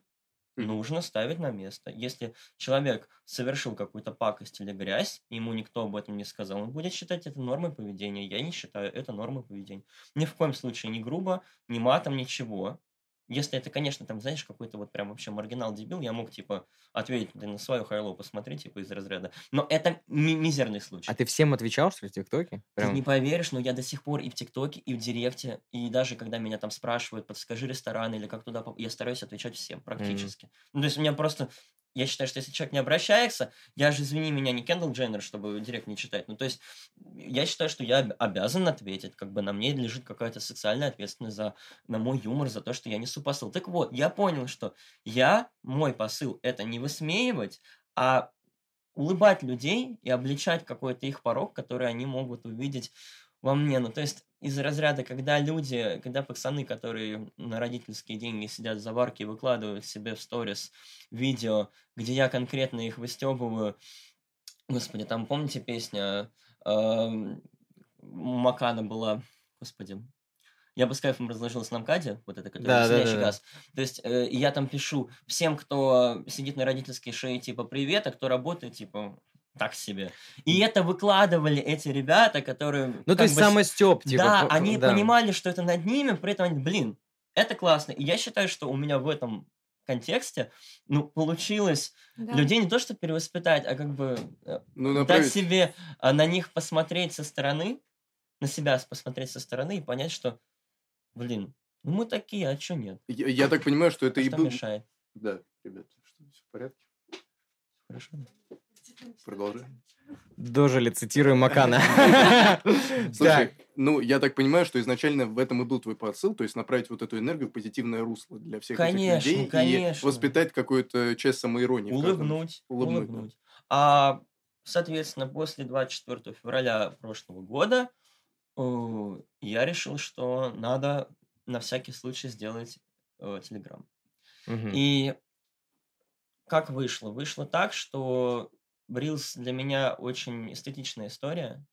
нужно ставить на место. Если человек совершил какую-то пакость или грязь, ему никто об этом не сказал, он будет считать это нормой поведения. Я не считаю это нормой поведения. Ни в коем случае не грубо, ни матом, ничего. Если это, конечно, там, знаешь, какой-то вот прям вообще маргинал-дебил, я мог, типа, ответить ты на свою хайло, посмотри, типа, из разряда. Но это ми- мизерный случай. А ты всем отвечал, что ли, в ТикТоке? Ты Прям- не поверишь, но я до сих пор и в ТикТоке, и в Директе, и даже когда меня там спрашивают, подскажи ресторан или как туда поп-», я стараюсь отвечать всем практически. Ну, то есть у меня просто... Я считаю, что если человек не обращается, я же, извини меня, не Кендалл Дженнер, чтобы директ не читать. Ну, то есть я считаю, что я об- обязан ответить. Как бы на мне лежит какая-то социальная ответственность за, на мой юмор, за то, что я несу посыл. Так вот, я понял, что я, мой посыл, это не высмеивать, а улыбать людей и обличать какой-то их порог, который они могут увидеть во мне. Ну, то есть из разряда, когда люди, когда пацаны, которые на родительские деньги сидят в заварке и выкладывают себе в сторис видео, где я конкретно их выстебываю. Господи, там помните песня у Макана была, господи, я бы с кайфом разложился на МКАДе, вот это, который Да, да, «Веселящий да, да. газ». То есть э, я там пишу всем, кто сидит на родительской шее, типа, привет, а кто работает, типа, так себе. И это выкладывали эти ребята, которые... Ну, то есть бы, самостеп, типа. да, по- они да. понимали, что это над ними, при этом они, блин, это классно. И я считаю, что у меня в этом контексте, ну, получилось Да. людей не то, что перевоспитать, а как бы э, Ну, дать себе а, на них посмотреть со стороны, на себя посмотреть со стороны и понять, что, блин, ну мы такие, а что нет? Я, я так понимаю, что это А и что был... мешает? Да, ребята, что, все в порядке? Хорошо. Продолжаем. Дожили, цитирую Макана. (laughs) Слушай, ну, я так понимаю, что изначально в этом и был твой посыл, то есть направить вот эту энергию в позитивное русло для всех Конечно, этих людей конечно. и воспитать какую-то часть самоиронии. Улыбнуть, Улыбнуть, улыбнуть. А, соответственно, после 24 февраля прошлого года э, я решил, что надо на всякий случай сделать э, Телеграм. мгм. И как вышло? Вышло так, что Reels для меня очень эстетичная история.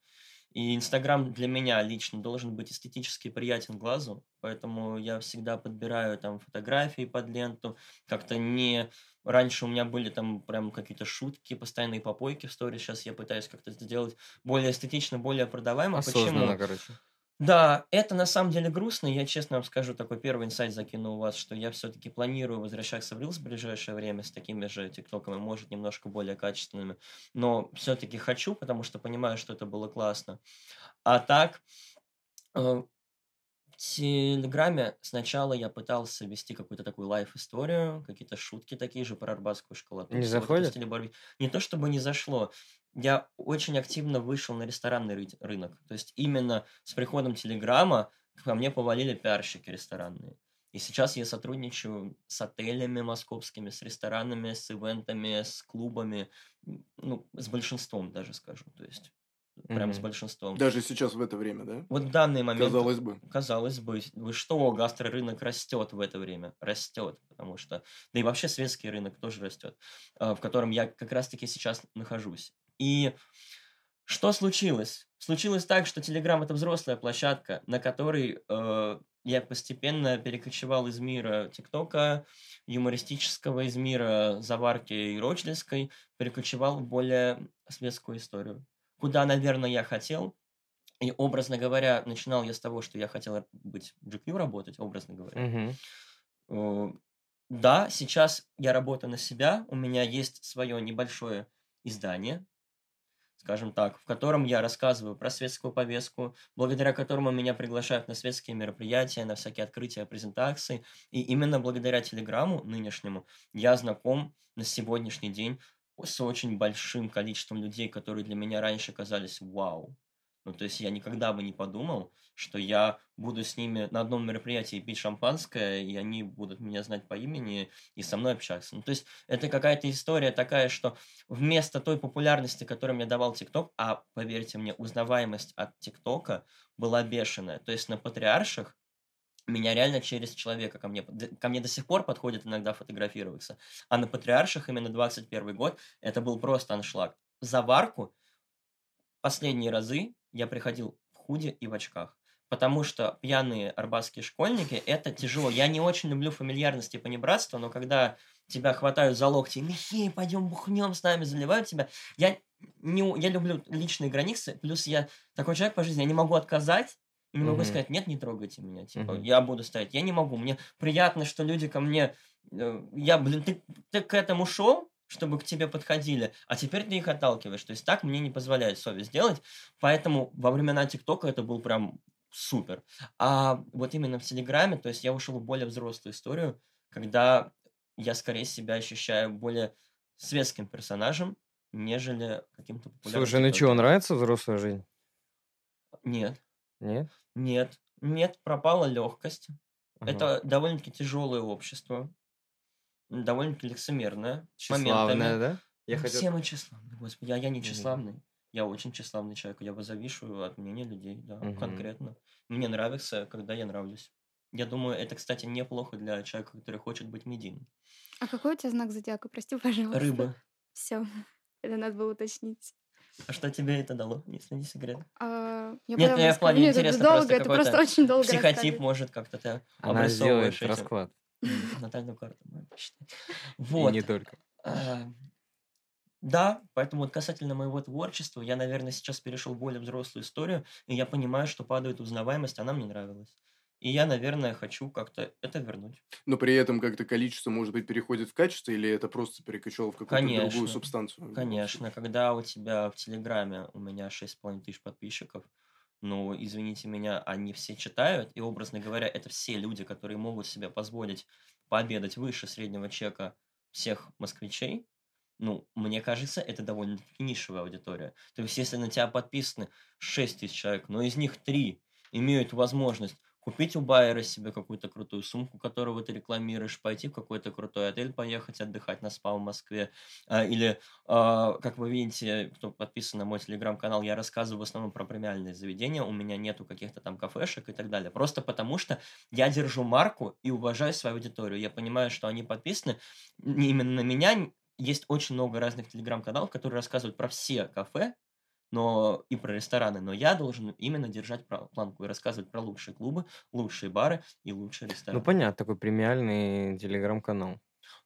И Инстаграм для меня лично должен быть эстетически приятен глазу, поэтому я всегда подбираю там фотографии под ленту, как-то не... Раньше у меня были там прям какие-то шутки, постоянные попойки в сторис, сейчас я пытаюсь как-то сделать более эстетично, более продаваемо. Почему? Осознанно, короче. Да, это на самом деле грустно. Я честно вам скажу, такой первый инсайт закину у вас, что я все-таки планирую возвращаться в Reels в ближайшее время с такими же тиктоками, может, немножко более качественными. Но все-таки хочу, потому что понимаю, что это было классно. А так, э, Телеграме сначала я пытался вести какую-то такую лайф-историю, какие-то шутки такие же про арбатскую школоту. Не заходит? Не то чтобы не зашло, я очень активно вышел на ресторанный ры- рынок. То есть именно с приходом Телеграма ко мне повалили пиарщики ресторанные. И сейчас я сотрудничаю с отелями московскими, с ресторанами, с ивентами, с клубами, ну, с большинством даже скажу. То есть прям с Мгм. большинством. Даже сейчас в это время, да? Вот в данный момент... Казалось бы. Казалось бы, вы что, гастрорынок растет в это время, растет, потому что, да и вообще светский рынок тоже растет, а, в котором я как раз-таки сейчас нахожусь. И что случилось? Случилось так, что Telegram это взрослая площадка, на которой э, я постепенно перекочевал из мира ТикТока, юмористического, из мира заварки и рочдельской, перекочевал в более светскую историю. Куда, наверное, я хотел, и, образно говоря, начинал я с того, что я хотел быть GQ работать, образно говоря. Э, Да, сейчас я работаю на себя, у меня есть свое небольшое издание, скажем так, в котором я рассказываю про светскую повестку, благодаря которому меня приглашают на светские мероприятия, на всякие открытия, презентации. И именно благодаря Телеграму нынешнему я знаком на сегодняшний день с очень большим количеством людей, которые для меня раньше казались вау. Ну, то есть я никогда бы не подумал, что я буду с ними на одном мероприятии пить шампанское, и они будут меня знать по имени и со мной общаться. Ну, то есть это какая-то история такая, что вместо той популярности, которую мне давал ТикТок, а, поверьте мне, узнаваемость от ТикТока была бешеная. То есть на Патриарших меня реально через человека ко мне, ко мне до сих пор подходит иногда фотографироваться. А на Патриарших именно 21 год это был просто аншлаг. Заварку последние разы я приходил в худи и в очках. Потому что пьяные арбатские школьники – это тяжело. Я не очень люблю фамильярность и понебратство, но когда тебя хватают за локти, Михей, пойдем бухнем с нами, заливают тебя, я, не, я люблю личные границы, плюс я такой человек по жизни, я не могу отказать, и не могу Мгм. сказать, нет, не трогайте меня, типа, Мгм. я буду стоять. Я не могу, мне приятно, что люди ко мне, э, я, блин, ты, ты к этому шел, чтобы к тебе подходили, а теперь ты их отталкиваешь. То есть так мне не позволяет совесть делать, поэтому во времена ТикТока это был прям супер. А вот именно в Телеграме, то есть я ушел в более взрослую историю, когда я скорее себя ощущаю более светским персонажем, нежели каким-то популярным Слушай, ну что, нравится взрослая жизнь? Нет, Нет? нет, нет, пропала легкость. Ага. Это довольно-таки тяжелое общество, довольно-таки лицемерное. Тщеславная, моментами. да? Я Ну, хотел... Все мы тщеславны, господи, а я не тщеславный. Я очень тщеславный человек, я завишу от мнения людей, да, Мгм. конкретно. Мне нравится, когда я нравлюсь. Я думаю, это, кстати, неплохо для человека, который хочет быть медийным. А какой у тебя знак зодиака? Прости, пожалуйста. Рыба. Все. Это надо было уточнить. А что тебе это дало, если не секрет? А, я Нет, я в плане Нет, это интересно, долго, просто это просто очень долго Психотип, может, как-то ты Она сделает этим. расклад. (laughs) Натальную карту посчитай. (laughs) И Вот. не только. А, Да, поэтому вот касательно моего творчества, я, наверное, сейчас перешел в более взрослую историю, и я понимаю, что падает узнаваемость, она мне нравилась. И я, наверное, хочу как-то это вернуть. Но при этом как-то количество, может быть, переходит в качество, или это просто перекачало в какую-то другую Конечно, субстанцию? конечно. Когда у тебя в Телеграме у меня 6,5 тысяч подписчиков, ну, извините меня, они все читают, и, образно говоря, это все люди, которые могут себе позволить пообедать выше среднего чека всех москвичей, ну, мне кажется, это довольно-таки нишевая аудитория. То есть, если на тебя подписаны 6 тысяч человек, но из них 3 имеют возможность купить у Байера себе какую-то крутую сумку, которую ты рекламируешь, пойти в какой-то крутой отель, поехать отдыхать на спа в Москве. А, или, а, как вы видите, кто подписан на мой телеграм-канал, я рассказываю в основном про премиальные заведения, у меня нету каких-то там кафешек и так далее. Просто потому что я держу марку и уважаю свою аудиторию. Я понимаю, что они подписаны не именно на меня, есть очень много разных телеграм-каналов, которые рассказывают про все кафе, но и про рестораны, но я должен именно держать планку и рассказывать про лучшие клубы, лучшие бары и лучшие Ну, рестораны. понятно, такой премиальный телеграм-канал.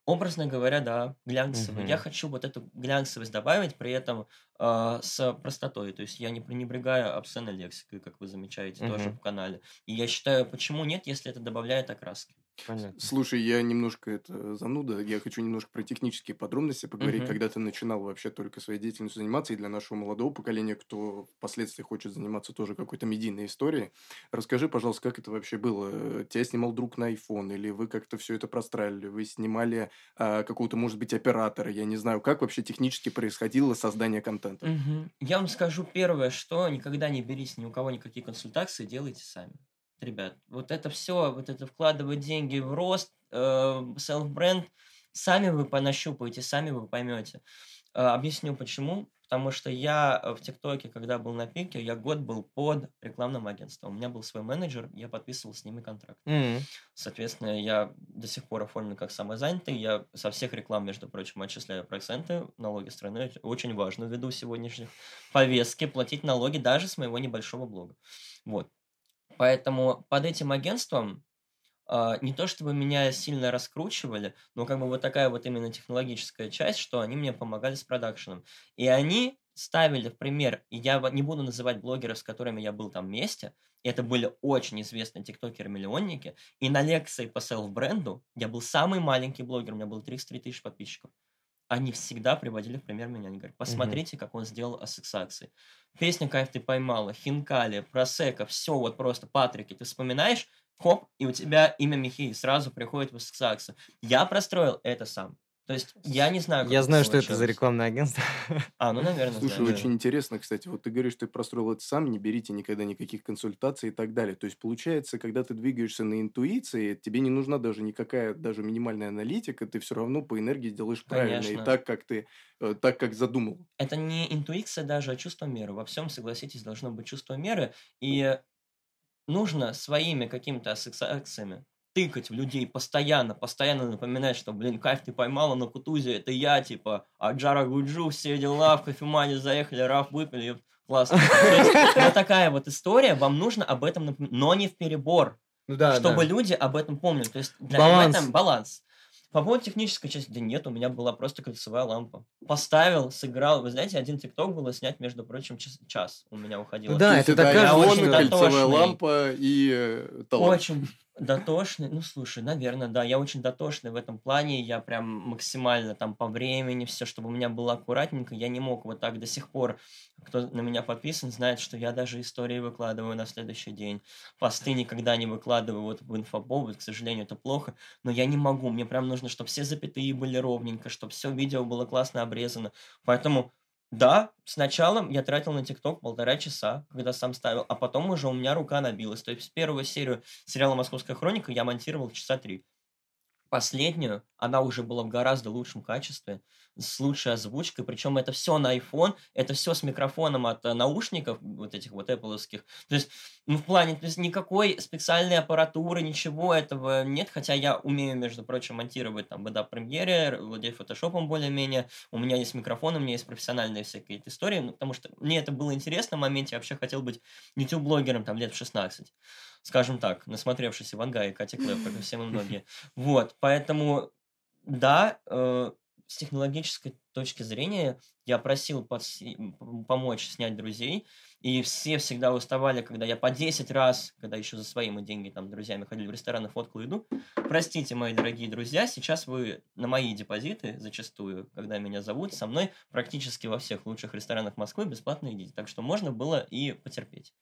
Образно говоря, да, глянцевый. Я Мгм. хочу вот эту глянцевость добавить, при этом а, с простотой. То есть я не пренебрегаю обсценной лексикой, как вы замечаете тоже Мгм. в канале. И я считаю, почему нет, если это добавляет окраски. Понятно. Слушай, я немножко это зануда, я хочу немножко про технические подробности поговорить, Мгм. когда ты начинал вообще только своей деятельностью заниматься, и для нашего молодого поколения, кто впоследствии хочет заниматься тоже какой-то медийной историей, расскажи, пожалуйста, как это вообще было? Тебя снимал друг на iPhone, или вы как-то все это простраивали, вы снимали а, какого-то, может быть, оператора, я не знаю, как вообще технически происходило создание контента? Мгм. Я вам скажу первое, что никогда не берите ни у кого никакие консультации, делайте сами. Ребят, вот это все, вот это вкладывать деньги в рост, э, self-бренд, сами вы понащупаете, сами вы поймете. Э, объясню почему. Потому что я э, в ТикТоке, когда был на пике, я год был под рекламным агентством. У меня был свой менеджер, я подписывал с ними контракт. М. Соответственно, я до сих пор оформлен как самозанятый. Я со всех реклам, между прочим, отчисляю проценты. Налоги страны очень важно ввиду сегодняшних повестки платить налоги даже с моего небольшого блога. Вот. Поэтому под этим агентством а, не то чтобы меня сильно раскручивали, но как бы вот такая вот именно технологическая часть, что они мне помогали с продакшеном. И они ставили в пример, и я не буду называть блогеров, с которыми я был там вместе, это были очень известные тиктокеры-миллионники, и на лекции по селф-бренду я был самый маленький блогер, у меня было 33 тысячи подписчиков. Они всегда приводили в пример меня. Они говорят, посмотрите, как он сделал ассоциации. Песня «Кайф ты поймала», «Хинкали», «Просека», все вот просто, Патрики, ты вспоминаешь, хоп, и у тебя имя Михей сразу приходит в ассоциацию. Я простроил это сам. То есть я не знаю, как Я знаю, что это за рекламное агентство. (laughs) А, ну, наверное, Слушай, знаю. очень интересно, кстати. Вот ты говоришь, ты простроил это сам, не берите никогда никаких консультаций и так далее. То есть, получается, когда ты двигаешься на интуиции, тебе не нужна даже никакая, даже минимальная аналитика, ты все равно по энергии делаешь правильно и Конечно. так, как ты, э, так, как задумал. это не интуиция даже, а чувство меры. Во всем, согласитесь, должно быть чувство меры. И нужно своими какими-то ассоциациями тыкать в людей постоянно, постоянно напоминать, что, блин, кайф ты поймала на Кутузе, это я, типа, Аджара Гуджу, все дела, в кофемане заехали, раф выпили, классно. То есть, вот такая вот история, вам нужно об этом напоминать, но не в перебор, Ну чтобы люди об этом помнили. То есть для Баланс. баланс. По поводу технической части, да нет, у меня была просто кольцевая лампа. Поставил, сыграл. Вы знаете, один тикток было снять, между прочим, час, час у меня уходило. Ну да, это такая очень кольцевая лампа и э, талант. Очень дотошный. Ну, слушай, наверное, да. Я очень дотошный в этом плане. Я прям максимально там по времени, все, чтобы у меня было аккуратненько. Я не мог вот так до сих пор. Кто на меня подписан, знает, что я даже истории выкладываю на следующий день. Посты никогда не выкладываю вот в инфоповод. К сожалению, это плохо. Но я не могу. Мне прям нужно, чтобы все запятые были ровненько, чтобы все видео было классно обрезано. Поэтому да, сначала я тратил на ТикТок полтора часа, когда сам ставил, а потом уже у меня рука набилась. То есть первую серию сериала «Московская хроника» я монтировал часа три. Последнюю, она уже была в гораздо лучшем качестве, с лучшей озвучкой, причем это все на iPhone, это все с микрофоном от э, наушников, вот этих вот apple То есть, ну, в плане, то есть никакой специальной аппаратуры, ничего этого нет, хотя я умею, между прочим, монтировать там в Premiere, владею фотошопом более-менее, у меня есть микрофон, у меня есть профессиональные всякие истории, ну, потому что мне это было интересно в моменте, я вообще хотел быть YouTube-блогером там лет в 16, скажем так, насмотревшись Иванга и Кати Клэп, как и все мы многие. Вот, поэтому, да, э, с технологической точки зрения я просил подси- помочь снять друзей, и все всегда уставали, когда я по 10 раз, когда еще за свои мы деньги там друзьями ходили в рестораны, фоткал еду. Простите, мои дорогие друзья, сейчас вы на мои депозиты зачастую, когда меня зовут, со мной практически во всех лучших ресторанах Москвы бесплатно едите. Так что можно было и потерпеть.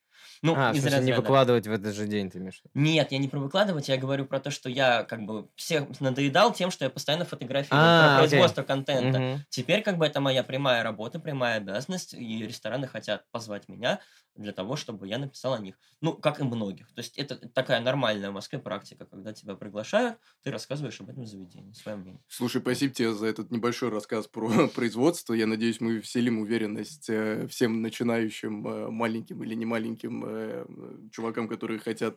Ну, а, из смысле, не выкладывать в этот же день, ты имеешь Нет, я не про выкладывать, я говорю про то, что я как бы всех надоедал тем, что я постоянно фотографирую а, про производство контента. Угу. Теперь как бы это моя прямая работа, прямая обязанность, и рестораны хотят позвать меня для того, чтобы я написал о них. Ну, как и многих. То есть это такая нормальная в Москве практика, когда тебя приглашают, ты рассказываешь об этом заведении, свое мнение. Слушай, спасибо тебе за этот небольшой рассказ про (laughs) производство. Я надеюсь, мы вселим уверенность э, всем начинающим э, маленьким или не маленьким э, чувакам, которые хотят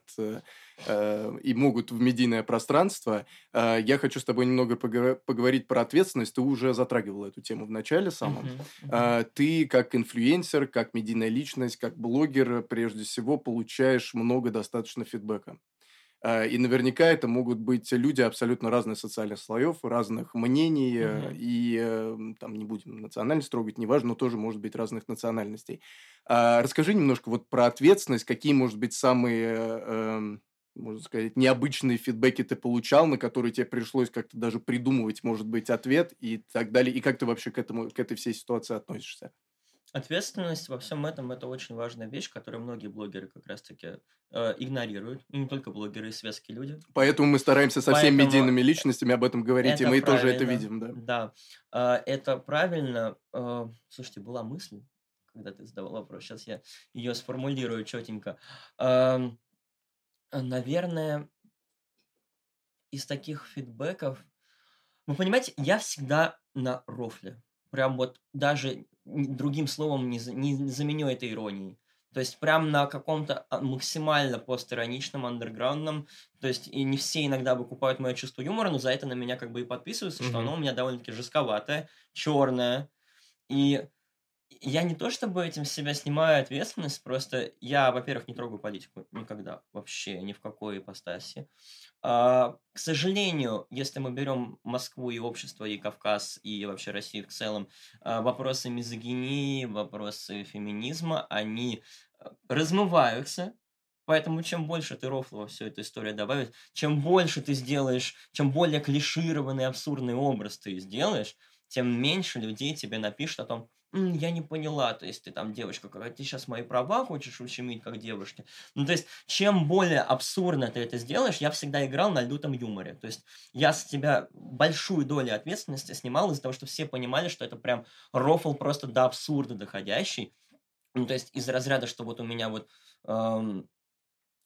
и могут в медийное пространство. Я хочу с тобой немного поговорить про ответственность. Ты уже затрагивал эту тему в начале самом. Uh-huh, uh-huh. Ты как инфлюенсер, как медийная личность, как блогер, прежде всего, получаешь много достаточно фидбэка. А, и наверняка это могут быть люди абсолютно разных социальных слоев, разных мнений, mm-hmm. и эм, там не будем национальность трогать, неважно, но тоже может быть разных национальностей. А, расскажи немножко вот про ответственность, какие, может быть, самые, эм, можно сказать, необычные фидбэки ты получал, на которые тебе пришлось как-то даже придумывать, может быть, ответ и так далее, и как ты вообще к, этому, к этой всей ситуации относишься? Ответственность во всем этом это очень важная вещь, которую многие блогеры как раз-таки э, игнорируют. И не только блогеры, и светские люди. Поэтому мы стараемся со всеми медийными личностями об этом говорить, и мы тоже это видим, да. Да, э, это правильно. Э, слушайте, была мысль, когда ты задавал вопрос, сейчас я ее сформулирую четенько. Э, наверное, из таких фидбэков... Вы понимаете, я всегда на рофле. Прям вот даже другим словом не, не заменю это иронией. То есть прям на каком-то а, максимально постироничном, андерграундном. То есть и не все иногда выкупают мое чувство юмора, но за это на меня как бы и подписываются, mm-hmm. что оно у меня довольно-таки жестковатое, черное. И я не то чтобы этим себя снимаю ответственность, просто я, во-первых, не трогаю политику никогда, вообще, ни в какой ипостаси. А, к сожалению, если мы берем Москву и общество, и Кавказ, и вообще Россию в целом, а, вопросы мизогинии, вопросы феминизма, они а, размываются, Поэтому чем больше ты рофла всю эту историю добавить, чем больше ты сделаешь, чем более клишированный, абсурдный образ ты сделаешь, тем меньше людей тебе напишут о том, я не поняла, то есть ты там девочка, какая ты сейчас мои права хочешь ущемить как девушки. Ну, то есть, чем более абсурдно ты это сделаешь, я всегда играл на лютом юморе. То есть, я с тебя большую долю ответственности снимал из-за того, что все понимали, что это прям рофл просто до абсурда доходящий. Ну, то есть, из разряда, что вот у меня вот эм,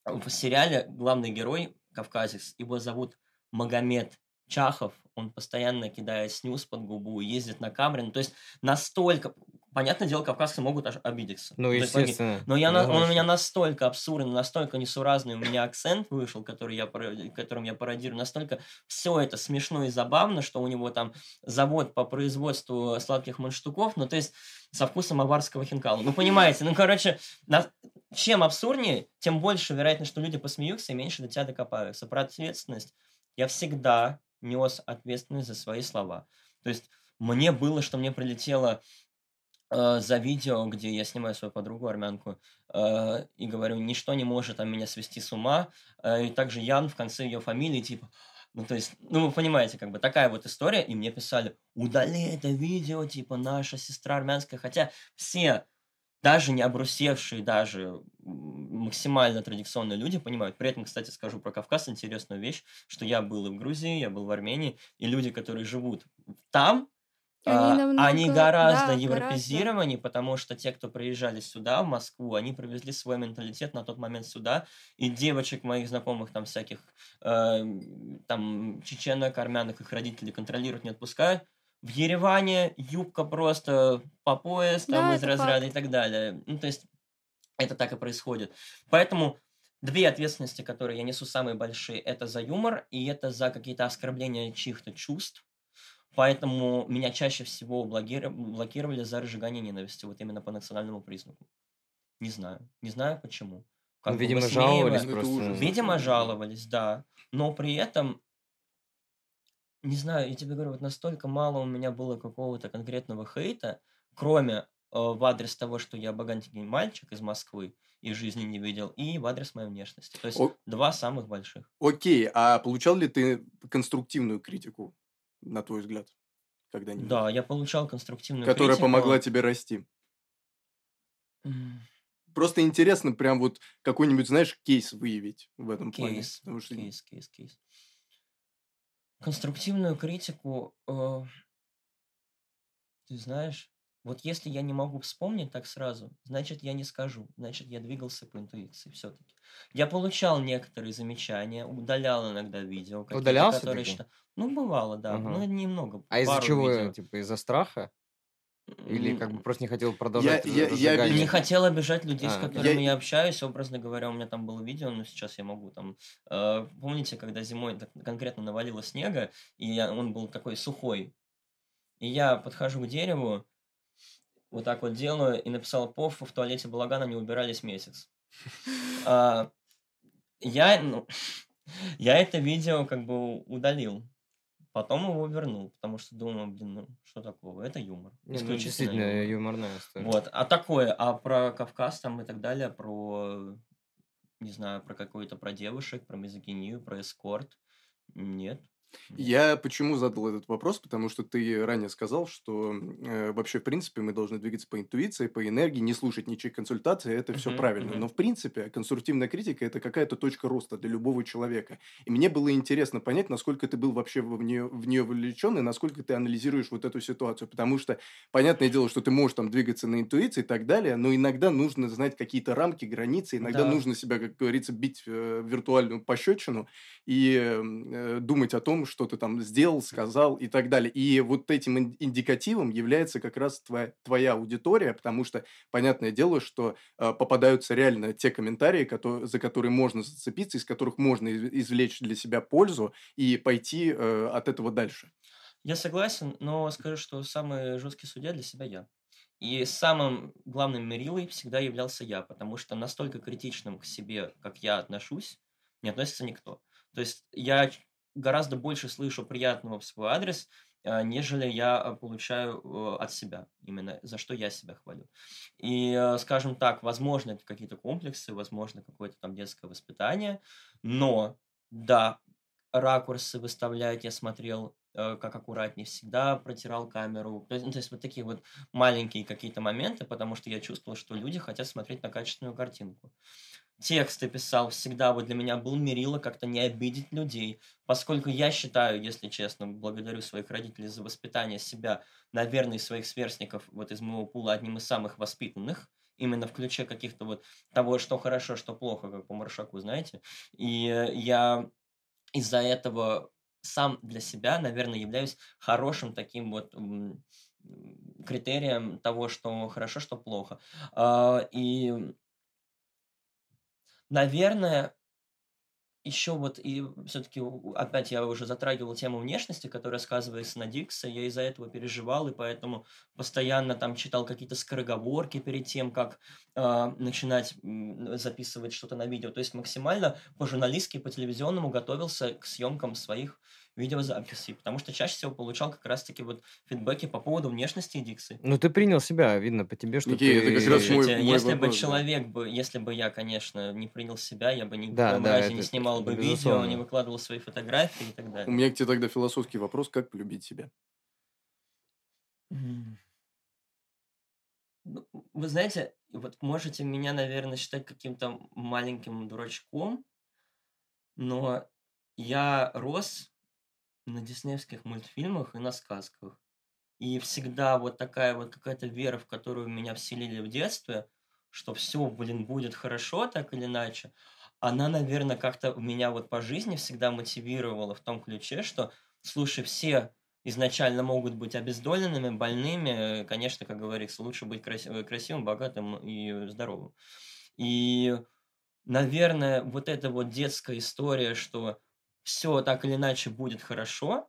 в сериале главный герой, кавказец, его зовут Магомед Чахов, он постоянно кидает снюс под губу, ездит на камере. Ну, то есть настолько... Понятное дело, кавказцы могут аж обидеться. Ну, естественно. Но я, ну, он у меня настолько абсурдный, настолько несуразный у меня акцент вышел, который я, которым я пародирую, настолько все это смешно и забавно, что у него там завод по производству сладких манштуков, ну, то есть со вкусом аварского хинкала. Ну, понимаете, ну, короче, на... чем абсурднее, тем больше вероятность, что люди посмеются и меньше до тебя докопаются. Про ответственность я всегда нес ответственность за свои слова. То есть мне было, что мне прилетело э, за видео, где я снимаю свою подругу армянку, э, и говорю, ничто не может там меня свести с ума. Э, и также Ян в конце ее фамилии, типа, ну, то есть, ну, вы понимаете, как бы такая вот история, и мне писали, удали это видео, типа, наша сестра армянская, хотя все даже не обрусевшие, даже максимально традиционные люди понимают. При этом, кстати, скажу про Кавказ интересную вещь, что я был и в Грузии, я был в Армении, и люди, которые живут там, они, а, намного, они гораздо да, европезированнее, гораздо. потому что те, кто приезжали сюда, в Москву, они привезли свой менталитет на тот момент сюда, и девочек моих знакомых, там всяких, э, там, чеченок, армянок, их родители контролируют, не отпускают, в Ереване юбка просто по пояс, там да, из разряда факт. и так далее. Ну, то есть это так и происходит. Поэтому две ответственности, которые я несу самые большие, это за юмор и это за какие-то оскорбления чьих-то чувств. Поэтому меня чаще всего блокировали за разжигание ненависти, вот именно по национальному признаку. Не знаю. Не знаю почему. Как ну, видимо, жаловались просто. Видимо, жаловались, да. Но при этом не знаю, я тебе говорю, вот настолько мало у меня было какого-то конкретного хейта, кроме э, в адрес того, что я богатенький мальчик из Москвы и жизни не видел, и в адрес моей внешности. То есть О- два самых больших. Окей, а получал ли ты конструктивную критику, на твой взгляд, когда-нибудь? Да, я получал конструктивную Которая критику. помогла тебе расти. М, Просто интересно прям вот какой-нибудь, знаешь, кейс выявить в этом плане. Кейс, Потому что кейс, кейс, кейс. Конструктивную критику, э, ты знаешь, вот если я не могу вспомнить так сразу, значит, я не скажу, значит, я двигался по интуиции все-таки. Я получал некоторые замечания, удалял иногда видео, Удалялся которые считал- Ну, бывало, да, Ага. ну, немного, А из-за чего? видео. Типа из-за страха? Или как бы просто не хотел продолжать я- я разжигание? Не хотел обижать людей, с А, которыми я- я общаюсь. Образно говоря, у меня там было видео, но сейчас я могу там... э, помните, когда зимой так конкретно навалило снега, и я- он был такой сухой, и я подхожу к дереву, вот так вот делаю, и написал «Пов, в туалете балагана не убирались месяц». А, Я, ну, (laughs) я это видео как бы удалил. Потом его вернул, потому что думаю, блин, ну что такого, это юмор. Не, ну, действительно, юмор. юморная история. Вот, а такое, а про Кавказ там и так далее, про, не знаю, про какую-то, про девушек, про мизогинию, про эскорт, нет. Я почему задал этот вопрос? Потому что ты ранее сказал, что э, вообще, в принципе, мы должны двигаться по интуиции, по энергии, не слушать ничьих консультаций, это все правильно. Но, в принципе, конструктивная критика – это какая-то точка роста для любого человека. И мне было интересно понять, насколько ты был вообще в нее, в нее вовлечен и насколько ты анализируешь вот эту ситуацию. Потому что, понятное дело, что ты можешь там двигаться на интуиции и так далее, но иногда нужно знать какие-то рамки, границы, иногда Да. нужно себя, как говорится, бить э, виртуальную пощечину и э, думать о том, что ты там сделал, сказал и так далее. И вот этим ин- индикативом является как раз твоя, твоя аудитория, потому что, понятное дело, что э, попадаются реально те комментарии, кото- за которые можно зацепиться, из которых можно из- извлечь для себя пользу и пойти э, от этого дальше. Я согласен, но скажу, что самый жесткий судья для себя я. И самым главным мерилой всегда являлся я, потому что настолько критичным к себе, как я отношусь, не относится никто. То есть я гораздо больше слышу приятного в свой адрес, а, нежели я а, получаю э, от себя, именно за что я себя хвалю. И, э, скажем так, возможно, это какие-то комплексы, возможно, какое-то там детское воспитание, но, да, ракурсы выставлять я смотрел э, как аккуратнее всегда, протирал камеру. То есть, ну, то есть вот такие вот маленькие какие-то моменты, потому что я чувствовал, что люди хотят смотреть на качественную картинку. Тексты писал всегда, вот для меня был мерило как-то не обидеть людей, поскольку я считаю, если честно, благодарю своих родителей за воспитание себя, наверное, своих сверстников, вот из моего пула, одним из самых воспитанных, именно в ключе каких-то вот того, что хорошо, что плохо, как по Маршаку, знаете. И э, я из-за этого сам для себя, наверное, являюсь хорошим таким вот критерием того, что хорошо, что плохо. А, И, наверное, еще вот и все-таки опять я уже затрагивал тему внешности, которая сказывается на Диксе, я из-за этого переживал, и поэтому постоянно там читал какие-то скороговорки перед тем, как а, начинать записывать что-то на видео. То есть максимально по-журналистски, по-телевизионному готовился к съемкам своих видеозаписей, потому что чаще всего получал как раз-таки вот фидбэки по поводу внешности Диксы. Ну, ты принял себя, видно по тебе, что Никей, ты... это как раз мой- Слушайте, мой если бы вопрос, да. человек бы, если бы я, конечно, не принял себя, я бы ни в Да, да, разе не это- снимал это бы видео, безусловно. не выкладывал свои фотографии и так У далее. меня к тебе тогда философский вопрос, как полюбить себя? Ну, Вы знаете, вот можете меня, наверное, считать каким-то маленьким дурачком, но я рос на диснеевских мультфильмах и на сказках. И всегда вот такая вот какая-то вера, в которую меня вселили в детстве, что все, блин, будет хорошо так или иначе, она, наверное, как-то меня вот по жизни всегда мотивировала в том ключе, что, слушай, все изначально могут быть обездоленными, больными. Э, Конечно, как говорится, лучше быть краси- э, красивым, богатым и здоровым. И, наверное, вот эта вот детская история, что все так или иначе будет хорошо,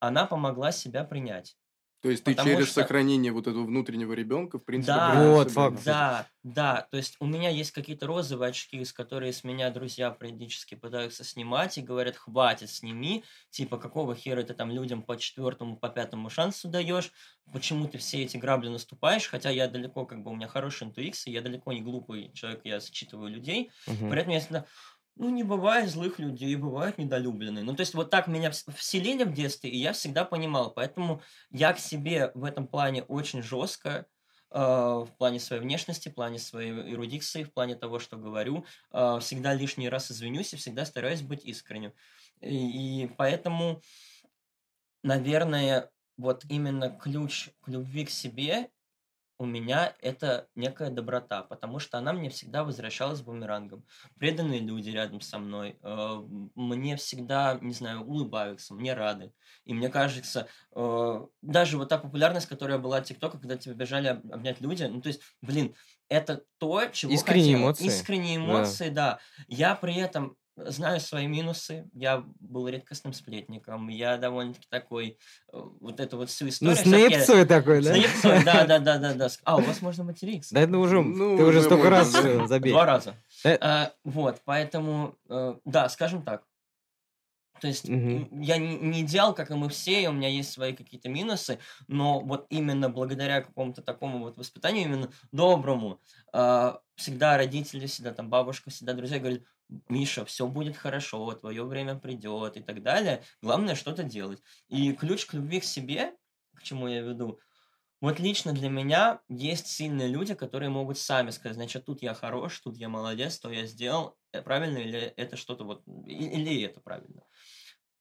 она помогла себя принять. То есть ты Потому через что- сохранение вот этого внутреннего ребенка, в принципе, Да. Вот, факт. Да, да, то есть у меня есть какие-то розовые очки, с которые с меня друзья периодически пытаются снимать и говорят, хватит, сними, типа, какого хера ты там людям по четвертому, по пятому шансу даешь, почему ты все эти грабли наступаешь, хотя я далеко, как бы, у меня хорошая интуиция, я далеко не глупый человек, я считываю людей, Мгм. при этом я всегда, ну, не бывает злых людей, бывают недолюбленные. Ну, то есть, вот так меня вс- вселили в детстве, и я всегда понимал. Поэтому я к себе в этом плане очень жестко, э, в плане своей внешности, в плане своей эрудикции, в плане того, что говорю. Э, всегда лишний раз извинюсь и всегда стараюсь быть искренним. И, и поэтому, наверное, вот именно ключ к любви к себе у меня это некая доброта, потому что она мне всегда возвращалась бумерангом. Преданные люди рядом со мной э, мне всегда, не знаю, улыбаются, мне рады. И мне кажется, э, даже вот та популярность, которая была от ТикТока, когда тебя бежали об- обнять люди, ну то есть, блин, это то, чего Искренние хотел. эмоции. Искренние Да. эмоции, да. Я при этом знаю свои минусы, я был редкостным сплетником, я довольно-таки такой, э, вот эту вот всю Ну, историю... с всякие- наипцой такой, да? с наипцой, да, да, да, да, да. А, у вас можно материться. Да это уже, Ну, ты уже столько раз всё, (laughs) забей. Два раза. Э. А, вот, поэтому, э, да, скажем так. То есть м, я не, идеал, как и мы все, и у меня есть свои какие-то минусы, но вот именно благодаря какому-то такому вот воспитанию, именно доброму, всегда родители, всегда там бабушка, всегда друзья говорят, Миша, все будет хорошо, твое время придет и так далее. Главное что-то делать. И ключ к любви к себе, к чему я веду, вот лично для меня есть сильные люди, которые могут сами сказать, значит, тут я хорош, тут я молодец, то я сделал, э, правильно или это что-то вот, или это правильно.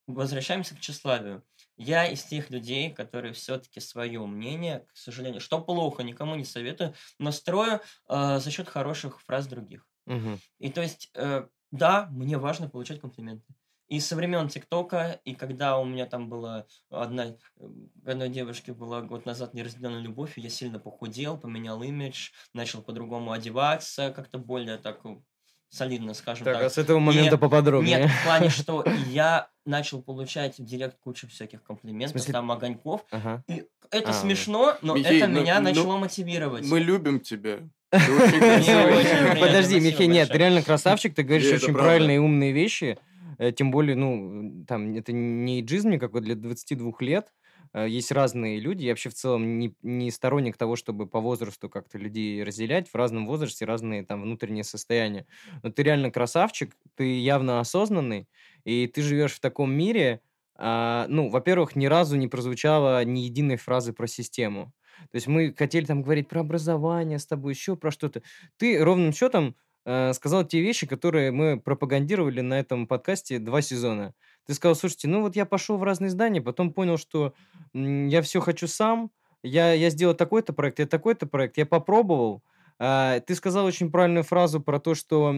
Возвращаемся к тщеславию. Я из тех людей, которые все-таки свое мнение, к сожалению, что плохо, никому не советую, но строю э, за счет хороших фраз других. Мгм. И то есть, э, да, мне важно получать комплименты. И со времен ТикТока, и когда у меня там была одна, э, одной девушке была год назад неразделенная любовь, я сильно похудел, поменял имидж, начал по-другому одеваться, как-то более так э, солидно, скажем Так, так. а с этого момента Нет, поподробнее. Нет, в плане, (laughs) что я начал получать в директ кучу всяких комплиментов, смысле- там, огоньков. Ага. И это А, смешно, но Михей, это ну- меня ну, начало мотивировать. Мы любим тебя. (laughs) (laughs) Подожди, Михей, нет, ты реально красавчик, ты говоришь очень правильные и умные вещи. э, Тем более, ну, там, это не иджизм никакой для 22 лет. Э, Есть разные люди. Я вообще в целом не, не сторонник того, чтобы по возрасту как-то людей разделять. В разном возрасте разные там внутренние состояния. Но ты реально красавчик, ты явно осознанный, и ты живешь в таком мире, а, ну, во-первых, ни разу не прозвучало ни единой фразы про систему. То есть мы хотели там говорить про образование с тобой, еще про что-то. Ты ровным счетом э, сказал те вещи, которые мы пропагандировали на этом подкасте два сезона. Ты сказал, слушайте, ну вот я пошел в разные здания, потом понял, что я все хочу сам, я, я сделал такой-то проект, я такой-то проект, я попробовал. А, ты сказал очень правильную фразу про то, что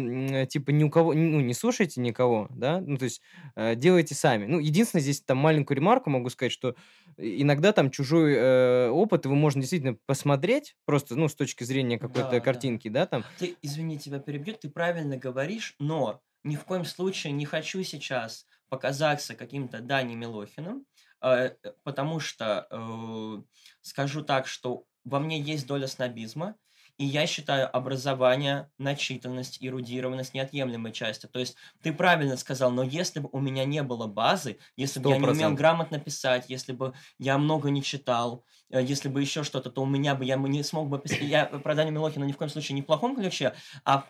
типа ни у кого, ну не слушайте никого, да, ну то есть э, делайте сами. Ну единственное здесь там маленькую ремарку могу сказать, что иногда там чужой э, опыт его можно действительно посмотреть просто, ну с точки зрения какой-то Да, да. картинки, да, там. Ты, извини, тебя перебью, ты правильно говоришь, но ни в коем случае не хочу сейчас показаться каким-то Дани Милохиным, э, э, потому что э, скажу так, что во мне есть доля снобизма, и я считаю образование, начитанность, эрудированность неотъемлемой частью. То есть ты правильно сказал, но если бы у меня не было базы, если бы я не умел 100%. грамотно писать, если бы я много не читал, э, если бы еще что-то, то у меня бы я бы не смог бы писать. Я про Даню Милохина ни в коем случае не в плохом ключе, а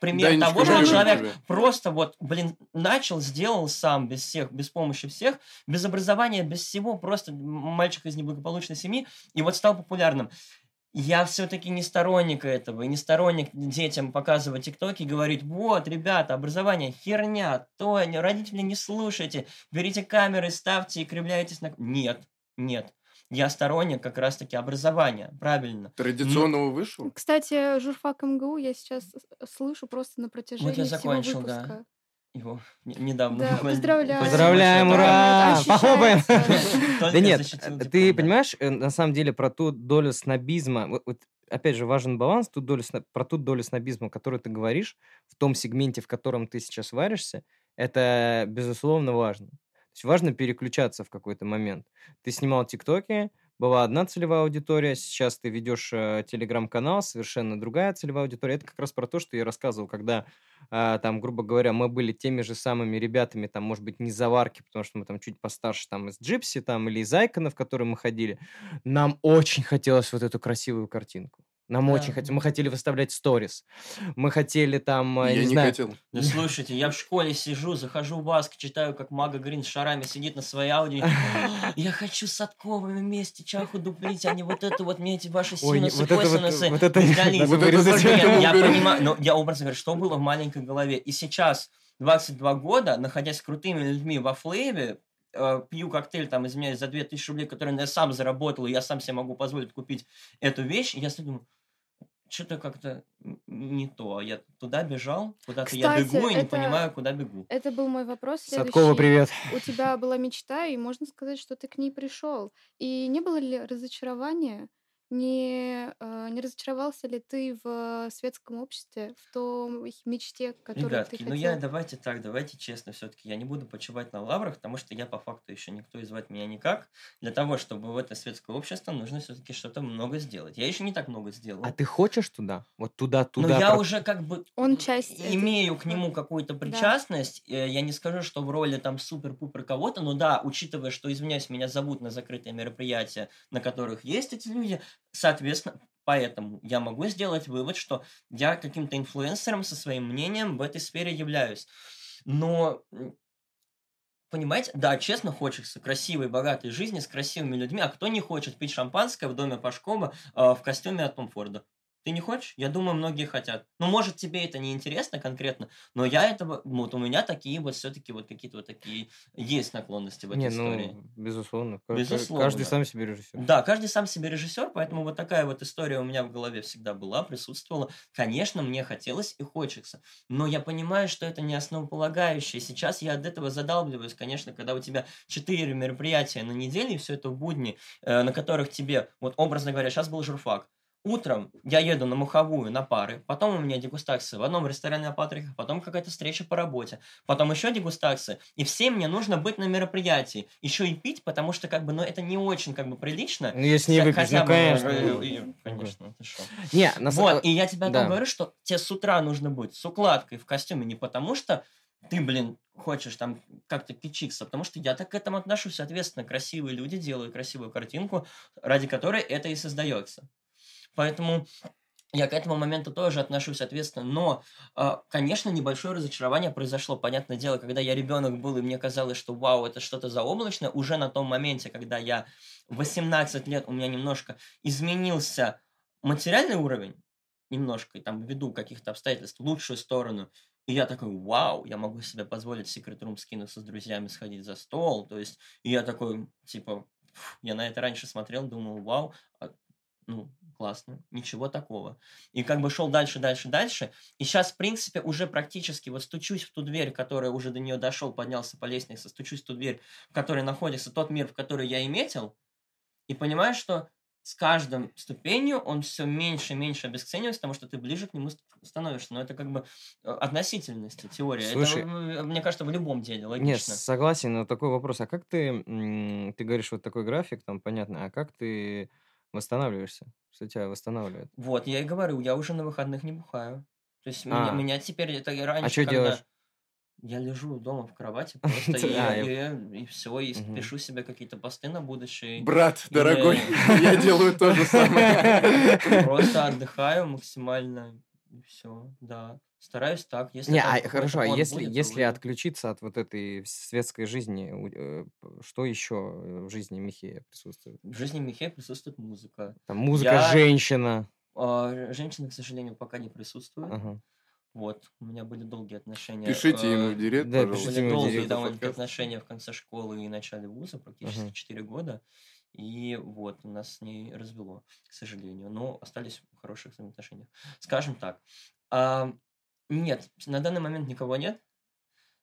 пример Данечка, того, что человек тебя. просто вот, блин, начал, сделал сам, без всех, без помощи всех, без образования, без всего, просто мальчик из неблагополучной семьи, и вот стал популярным. Я все-таки не сторонник этого, и не сторонник детям показывать тиктоки и говорить, вот, ребята, образование херня, то родители не слушайте, берите камеры, ставьте и кривляйтесь на... Нет, нет. Я сторонник как раз-таки образования, правильно. Традиционного вышел? Кстати, журфак МГУ я сейчас слышу просто на протяжении всего закончил, да. выпуска. Его не- недавно. Да, Поздравляем, большое. ура! Похлопаем! (laughs) Да нет, ты понимаешь, э, на самом деле про ту долю снобизма, опять же важен баланс, ту долю, про ту долю снобизма, которую ты говоришь, в том сегменте, в котором ты сейчас варишься, это безусловно важно. То есть важно переключаться в какой-то момент. Ты снимал тиктоки, была одна целевая аудитория, сейчас ты ведешь э, телеграм-канал, совершенно другая целевая аудитория. Это как раз про то, что я рассказывал, когда э, там, грубо говоря, мы были теми же самыми ребятами, там, может быть, не заварки, потому что мы там чуть постарше, там, из Джипси, там, или из Айкона, в который мы ходили. Нам очень хотелось вот эту красивую картинку. Нам Да. очень хотелось. Мы хотели выставлять сторис. Мы хотели там, э, Я не не знаю, хотел. (laughs) Да слушайте, я в школе сижу, захожу в Баск, читаю, как Мага Грин с шарами сидит на своей Ауди. Я хочу с Садковыми вместе чаху дуплить, а не вот это вот мне эти ваши синусы, вот это вот- косинусы вот это Я понимаю, но я образно говорю, что было в маленькой голове. И сейчас, 22 года, находясь с крутыми людьми во флейве, э, пью коктейль, там, извиняюсь, за 2000 рублей, который я сам заработал, и я сам себе могу позволить купить эту вещь, и я думаю, что-то как-то не то. Я туда бежал, куда-то я бегу и не понимаю, куда бегу. Это был мой вопрос следующий. Садкова, привет. У тебя была мечта, и можно сказать, что ты к ней пришел. И не было ли разочарования? Не, э, не разочаровался ли ты в светском обществе, в том мечте, которую Ребятки, ты ну хотел? я давайте так, давайте честно все-таки. Я не буду почивать на лаврах, потому что я по факту еще никто и звать меня никак. Для того, чтобы в это светское общество, нужно все-таки что-то много сделать. Я еще не так много сделал. А ты хочешь туда? Вот туда, Но туда. я про- уже как бы Он часть этой- имею к нему какую-то причастность. Э, Я не скажу, что в роли там супер-пупер кого-то, но да, учитывая, что, извиняюсь, меня зовут на закрытые мероприятия, на которых есть эти люди, соответственно, поэтому я могу сделать вывод, что я каким-то инфлюенсером со своим мнением в этой сфере являюсь. Но Понимаете, да, честно хочется красивой, богатой жизни с красивыми людьми. А кто не хочет пить шампанское в доме Пашкова э, в костюме от Том Форда? Ты не хочешь? Я думаю, многие хотят. Ну, может, тебе это не интересно конкретно, но я этого, ну, вот у меня такие вот все-таки вот какие-то вот такие есть наклонности в этой Не, истории. ну, безусловно. Безусловно. Каждый сам себе режиссер. Да, каждый сам себе режиссер, поэтому вот такая вот история у меня в голове всегда была, присутствовала. Конечно, мне хотелось и хочется, но я понимаю, что это не основополагающее. Сейчас я от этого задалбливаюсь, конечно, когда у тебя четыре мероприятия на неделе, и все это в будни, э, на которых тебе, вот образно говоря, сейчас был журфак, Утром я еду на Муховую на пары, потом у меня дегустация в одном ресторане на Патриках, потом какая-то встреча по работе, потом еще дегустация, и всем мне нужно быть на мероприятии, еще и пить, потому что как бы, ну это не очень как бы прилично. Ну, если не хотя ну, бы, конечно. ну, Конечно, ты шо. Не, на самом Вот, и я тебе о том да. говорю, что тебе с утра нужно быть с укладкой в костюме не потому, что ты, блин, хочешь там как-то кичиться, потому что я так к этому отношусь, соответственно, красивые люди делают красивую картинку, ради которой это и создается. Поэтому я к этому моменту тоже отношусь ответственно, но, а, конечно, небольшое разочарование произошло. Понятное дело, когда я ребенок был, и мне казалось, что вау, это что-то заоблачное, уже на том моменте, когда я 18 лет, у меня немножко изменился материальный уровень, немножко, там ввиду каких-то обстоятельств, в лучшую сторону, и я такой, вау, я могу себе позволить в Room скинуться с друзьями, сходить за стол, то есть, и я такой, типа, я на это раньше смотрел, думал, вау, а, ну, классно, ничего такого. И как бы шел дальше, дальше, дальше. И сейчас, в принципе, уже практически вот стучусь в ту дверь, которая уже до нее дошел, поднялся по лестнице, стучусь в ту дверь, в которой находится тот мир, в который я и метил, и понимаю, что с каждым ступенью он все меньше и меньше обесценивается, потому что ты ближе к нему ст- становишься. Но это как бы э, относительность, теория. Слушай, это, мне кажется, в любом деле Нет, логично. согласен, но такой вопрос. А как ты, ты говоришь, вот такой график, там, понятно, а как ты восстанавливаешься? Что тебя восстанавливает? Вот, я и говорю, я уже на выходных не бухаю. То есть меня, А. меня теперь это и раньше, чё когда делаешь? Я лежу дома в кровати (laughs) просто и, А, и, все, и пишу себе какие-то посты на будущее. Брат, дорогой, (laughs) я делаю то же самое. (laughs) Просто отдыхаю максимально. Все, да. Стараюсь так. Если Не, а какой-то хорошо, а если, будет, если отключиться от вот этой светской жизни, э, что еще в жизни Михея присутствует? В жизни Михея присутствует музыка. Там музыка, Я- женщина. А, женщины, к сожалению, пока не присутствуют. Ага. Вот, у меня были долгие отношения. Пишите э, ему в директ, да, пожалуйста. пишите были ему в долгие директ. довольно Подкаст. отношения в конце школы и начале вуза, практически. 4 года. И вот, нас с ней развело, к сожалению. Но остались в хороших взаимоотношениях. Скажем так. а, нет, на данный момент никого нет.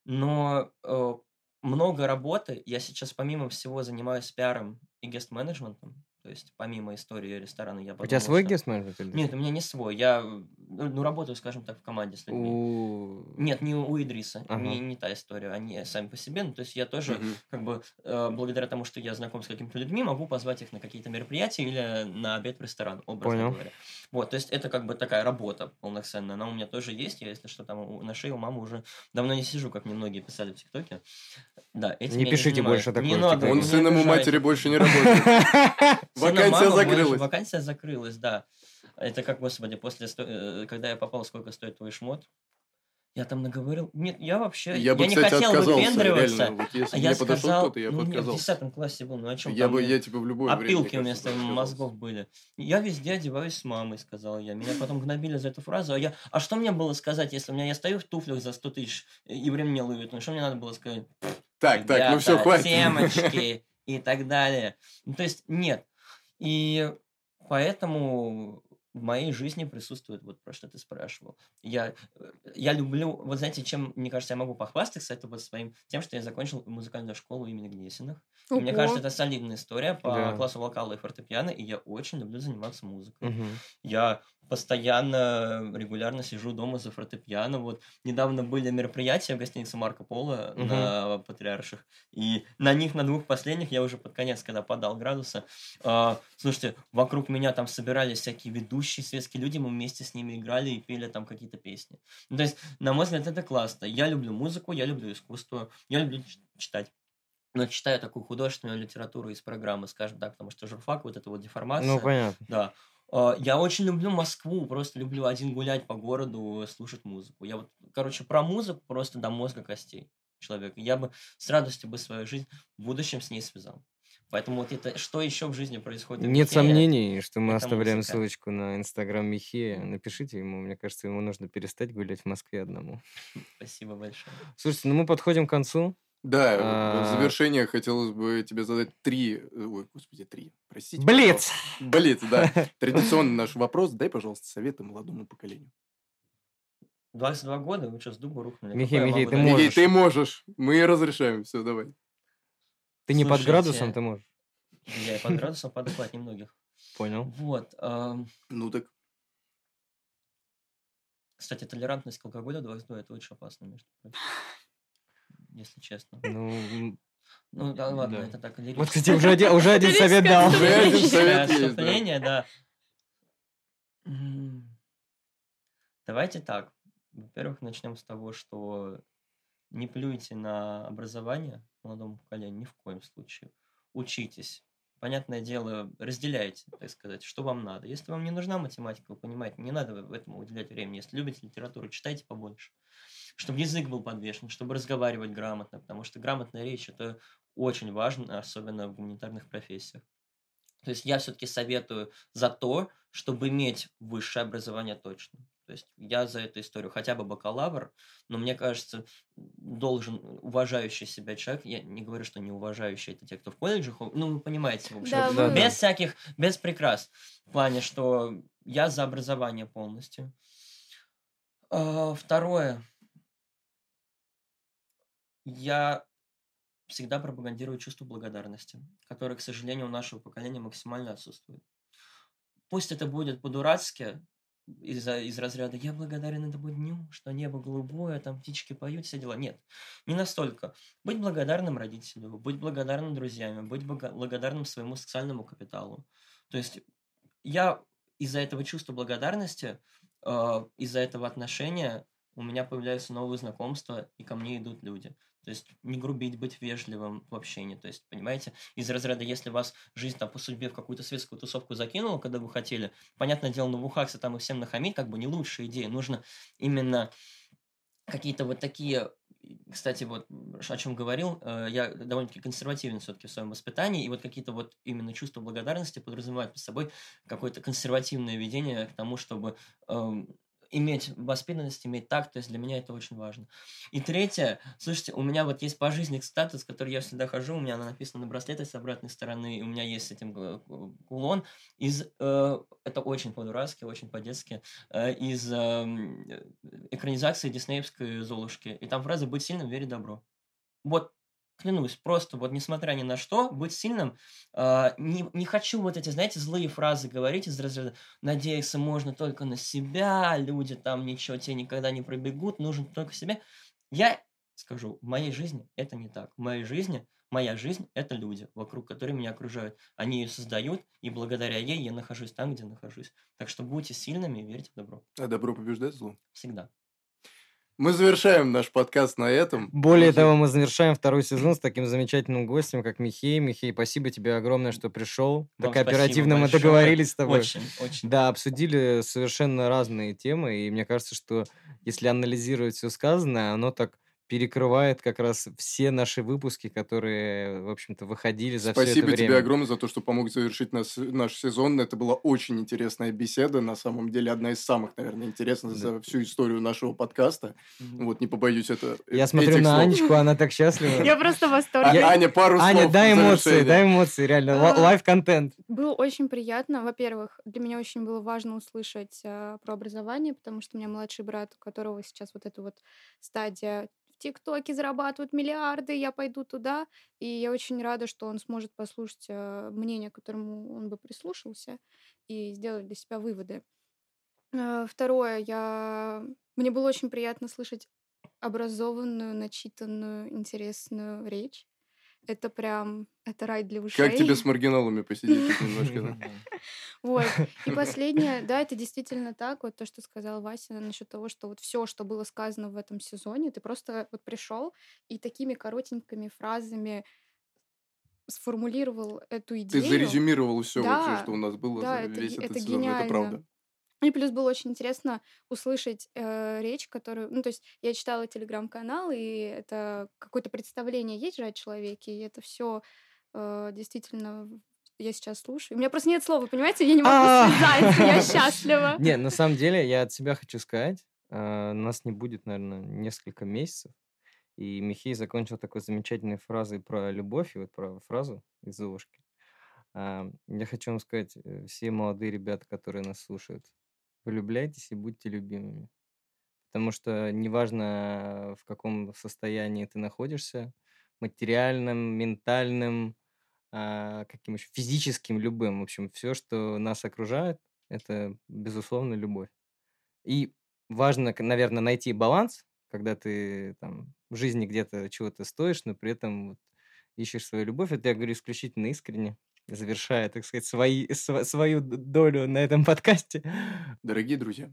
Но э, много работы. Я сейчас, помимо всего, занимаюсь пиаром и гест-менеджментом. То есть, помимо истории ресторана, я У тебя подумал, свой что- гест менеджмент? или Нет, у меня не свой. Я ну, работаю, скажем так, в команде с людьми. У... Нет, не у Идриса, Ага. не, не та история, они сами по себе, ну, то есть я тоже, Мгм. как бы, э, благодаря тому, что я знаком с какими-то людьми, могу позвать их на какие-то мероприятия или на обед в ресторан, образно Понял. говоря. Вот, то есть это как бы такая работа полноценная, она у меня тоже есть, я, если что, там у- на шее у мамы уже давно не сижу, как мне многие писали в ТикТоке. Да, этим Не пишите занимаюсь. больше Не такое в надо. Он не сыном у матери больше не работает. (laughs) Вакансия закрылась. Вакансия закрылась, да. Это как, господи, после, э, когда я попал, сколько стоит твой шмот? Я там наговорил. Нет, я вообще... Я бы, не кстати, хотел отказался, выпендриваться. реально. Вот если А я подошел сказал, кто-то, я ну, бы мне в отказался. 10 классе был, ну о чем Я бы, я типа в любое время, Опилки мне вместо мозгов отказался. были. Я везде одеваюсь с мамой, сказал я. Меня потом гнобили за эту фразу. А я, а что мне было сказать, если у меня я стою в туфлях за 100 тысяч и время мне ловит? Ну что мне надо было сказать? Так, так, ну все, «Ребята, хватит. Темочки и так далее. Ну, то есть нет. И поэтому в моей жизни присутствует вот про что ты спрашивал. Я, э, я люблю, вот знаете, чем, мне кажется, я могу похвастаться, это вот своим, тем, что я закончил музыкальную школу имени Гнесиных. И Мне Ого. кажется, это солидная история по Да. классу вокала и фортепиано, и я очень люблю заниматься музыкой. Мгм. Я постоянно, регулярно сижу дома за фортепиано. Вот недавно были мероприятия в гостинице Марко Поло Мгм. на Патриарших. И на них, на двух последних, я уже под конец, когда подал градуса, а, слушайте, вокруг меня там собирались всякие ведущие светские люди, мы вместе с ними играли и пели там какие-то песни. Ну, то есть, на мой взгляд, это классно. Я люблю музыку, я люблю искусство, я люблю читать. Но читаю такую художественную литературу из программы, скажем так, потому что журфак, вот эта вот деформация. Ну, понятно. Да. А, Я очень люблю Москву, просто люблю один гулять по городу, слушать музыку. Я вот, короче, про музыку просто до мозга костей человек. Я бы с радостью бы свою жизнь в будущем с ней связал. Поэтому вот это, что еще в жизни происходит? Нет Михея, сомнений, что мы оставляем музыка. ссылочку на инстаграм Михея. Напишите ему, мне кажется, ему нужно перестать гулять в Москве одному. Спасибо большое. Слушайте, ну мы подходим к концу. Да, в А. завершение хотелось бы тебе задать три... э, Ой, господи, три. Простите. Блиц! пожалуйста. Блиц, да. (laughs) Традиционный наш вопрос. Дай, пожалуйста, советы молодому поколению. 22 года, вы что, с дуба рухнули? Михей, Михей, ты можешь. Михей, ты можешь. Мы разрешаем. Все, давай. Ты не под градусом, ты можешь. Я и под градусом подохват немногих. (laughs) Понял. Вот. Ну так. Кстати, толерантность к алкоголю 22 это очень опасно, между прочим. Если честно. Ну, Ну да, ладно, Да. это так вот, кстати, уже один, уже один совет дал. Уже один совет есть, да. да. Давайте так. Во-первых, начнем с того, что не плюйте на образование молодому поколению ни в коем случае. Учитесь. Понятное дело, разделяйте, так сказать, что вам надо. Если вам не нужна математика, вы понимаете, не надо этому уделять времени. Если любите литературу, читайте побольше. Чтобы язык был подвешен, чтобы разговаривать грамотно, потому что грамотная речь – это очень важно, особенно в гуманитарных профессиях. То есть я все-таки советую за то, чтобы иметь высшее образование точно. То есть я за эту историю хотя бы бакалавр, но мне кажется, должен уважающий себя человек, я не говорю, что не уважающий это те, кто в колледже, ну вы понимаете, в общем, Да, Да, мы- да. без всяких, без прикрас. В плане, что я за образование полностью. А, Второе. Я всегда пропагандирую чувство благодарности, которое, к сожалению, у нашего поколения максимально отсутствует. Пусть это будет по-дурацки, из, из разряда «я благодарен этому дню, что небо голубое, там птички поют, все дела». Нет, не настолько. Быть благодарным родителю, быть благодарным друзьям, быть благодарным своему социальному капиталу. То есть я из-за этого чувства благодарности, э, из-за этого отношения у меня появляются новые знакомства, и ко мне идут люди. То есть не грубить, быть вежливым в общении. То есть, понимаете, из разряда, если вас жизнь там по судьбе в какую-то светскую тусовку закинула, когда вы хотели, понятное дело, на вухаксе там и всем нахамить, как бы не лучшая идея. Нужно именно какие-то вот такие кстати, вот о чем говорил, э, я довольно-таки консервативен все-таки в своем воспитании, и вот какие-то вот именно чувства благодарности подразумевают под собой какое-то консервативное ведение к тому, чтобы эм, иметь воспитанность, иметь такт, то есть для меня это очень важно. И третье, слушайте, у меня вот есть пожизненный статус, который я всегда хожу, у меня она написана на браслете с обратной стороны, у меня есть с этим кулон из, э, это очень по-дурацки, очень по-детски, э, из эм, экранизации диснеевской «Золушки». И там фраза «Быть сильным, верить в добро». Вот клянусь, просто вот несмотря ни на что, быть сильным, э, не, не хочу вот эти, знаете, злые фразы говорить из разряда «надеяться можно только на себя, люди там ничего тебе никогда не пробегут, нужен только себе». Я скажу, в моей жизни это не так. В моей жизни, моя жизнь – это люди, вокруг которые меня окружают. Они ее создают, и благодаря ей я нахожусь там, где нахожусь. Так что будьте сильными и верьте в добро. А добро побеждает зло? Всегда. Мы завершаем наш подкаст на этом. Более того, мы завершаем второй сезон с таким замечательным гостем, как Михей. Михей, спасибо тебе огромное, что пришел. Вам так оперативно мы большое. договорились с тобой. Очень, очень. Да, обсудили совершенно разные темы, и мне кажется, что если анализировать все сказанное, оно так перекрывает как раз все наши выпуски, которые, в общем-то, выходили за все это Спасибо время. тебе огромное за то, что помог завершить нас, наш сезон. Это была очень интересная беседа. На самом деле, одна из самых, наверное, интересных Да. за всю историю нашего подкаста. Вот, не побоюсь это Я этих смотрю на слов. Анечку, она так счастлива. Я просто в А- восторге. Аня, пару Аня, слов дай в эмоции, дай эмоции, реально. А. Лайв-контент. Было очень приятно. Во-первых, для меня очень было важно услышать э, про образование, потому что у меня младший брат, у которого сейчас вот эта вот стадия ТикТоке зарабатывают миллиарды, я пойду туда. И я очень рада, что он сможет послушать э, мнение, которому он бы прислушался, и сделать для себя выводы. Э, Второе, я... мне было очень приятно слышать образованную, начитанную, интересную речь. Это прям, это рай для ушей. Как тебе с маргиналами посидеть (laughs) немножко? да? (laughs) Вот. И последнее, да, это действительно так, вот то, что сказал Вася насчет того, что вот все, что было сказано в этом сезоне, ты просто вот пришел и такими коротенькими фразами сформулировал эту Ты идею. зарезюмировал все Да, вообще, что у нас было да, за это весь ге- этот это сезон. Это гениально. правда. И плюс было очень интересно услышать э, речь, которую... Ну, то есть я читала телеграм-канал, и это какое-то представление есть же о человеке, и это все действительно я сейчас слушаю. У меня просто нет слова, понимаете? Я не могу А. связать, я (laughs) счастлива. Не, на самом деле, я от себя хочу сказать, э, нас не будет, наверное, несколько месяцев. И Михей закончил такой замечательной фразой про любовь, и вот про фразу из Золушки. А, Я хочу вам сказать, э, все молодые ребята, которые нас слушают, влюбляйтесь и будьте любимыми. Потому что неважно, в каком состоянии ты находишься, материальном, ментальном, а, каким еще, физическим, любым. В общем, все, что нас окружает, это, безусловно, любовь. И важно, наверное, найти баланс, когда ты там в жизни где-то чего-то стоишь, но при этом вот ищешь свою любовь. Это я говорю исключительно искренне, завершая, так сказать, свои, св- свою долю на этом подкасте. Дорогие друзья,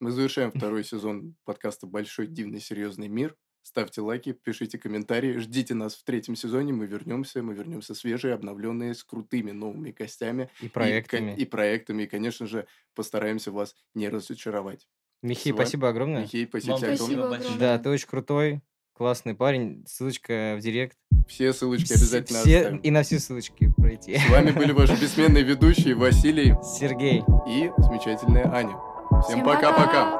мы завершаем (laughs) второй сезон подкаста «Большой, дивный, серьезный мир». Ставьте лайки, пишите комментарии, ждите нас в третьем сезоне, мы вернемся, мы вернемся свежие, обновленные, с крутыми новыми гостями И и, проектами. ко- и проектами, и, конечно же, постараемся вас не разочаровать. Михей, с вами- спасибо огромное. Михей, спасибо Вам Спасибо огромное. огромное. Да, ты очень крутой, классный парень. Ссылочка в директ. Все ссылочки обязательно все, оставим. И на все ссылочки пройти. С вами были ваши бессменные ведущие Василий Сергей. и замечательная Аня. Всем пока-пока. пока!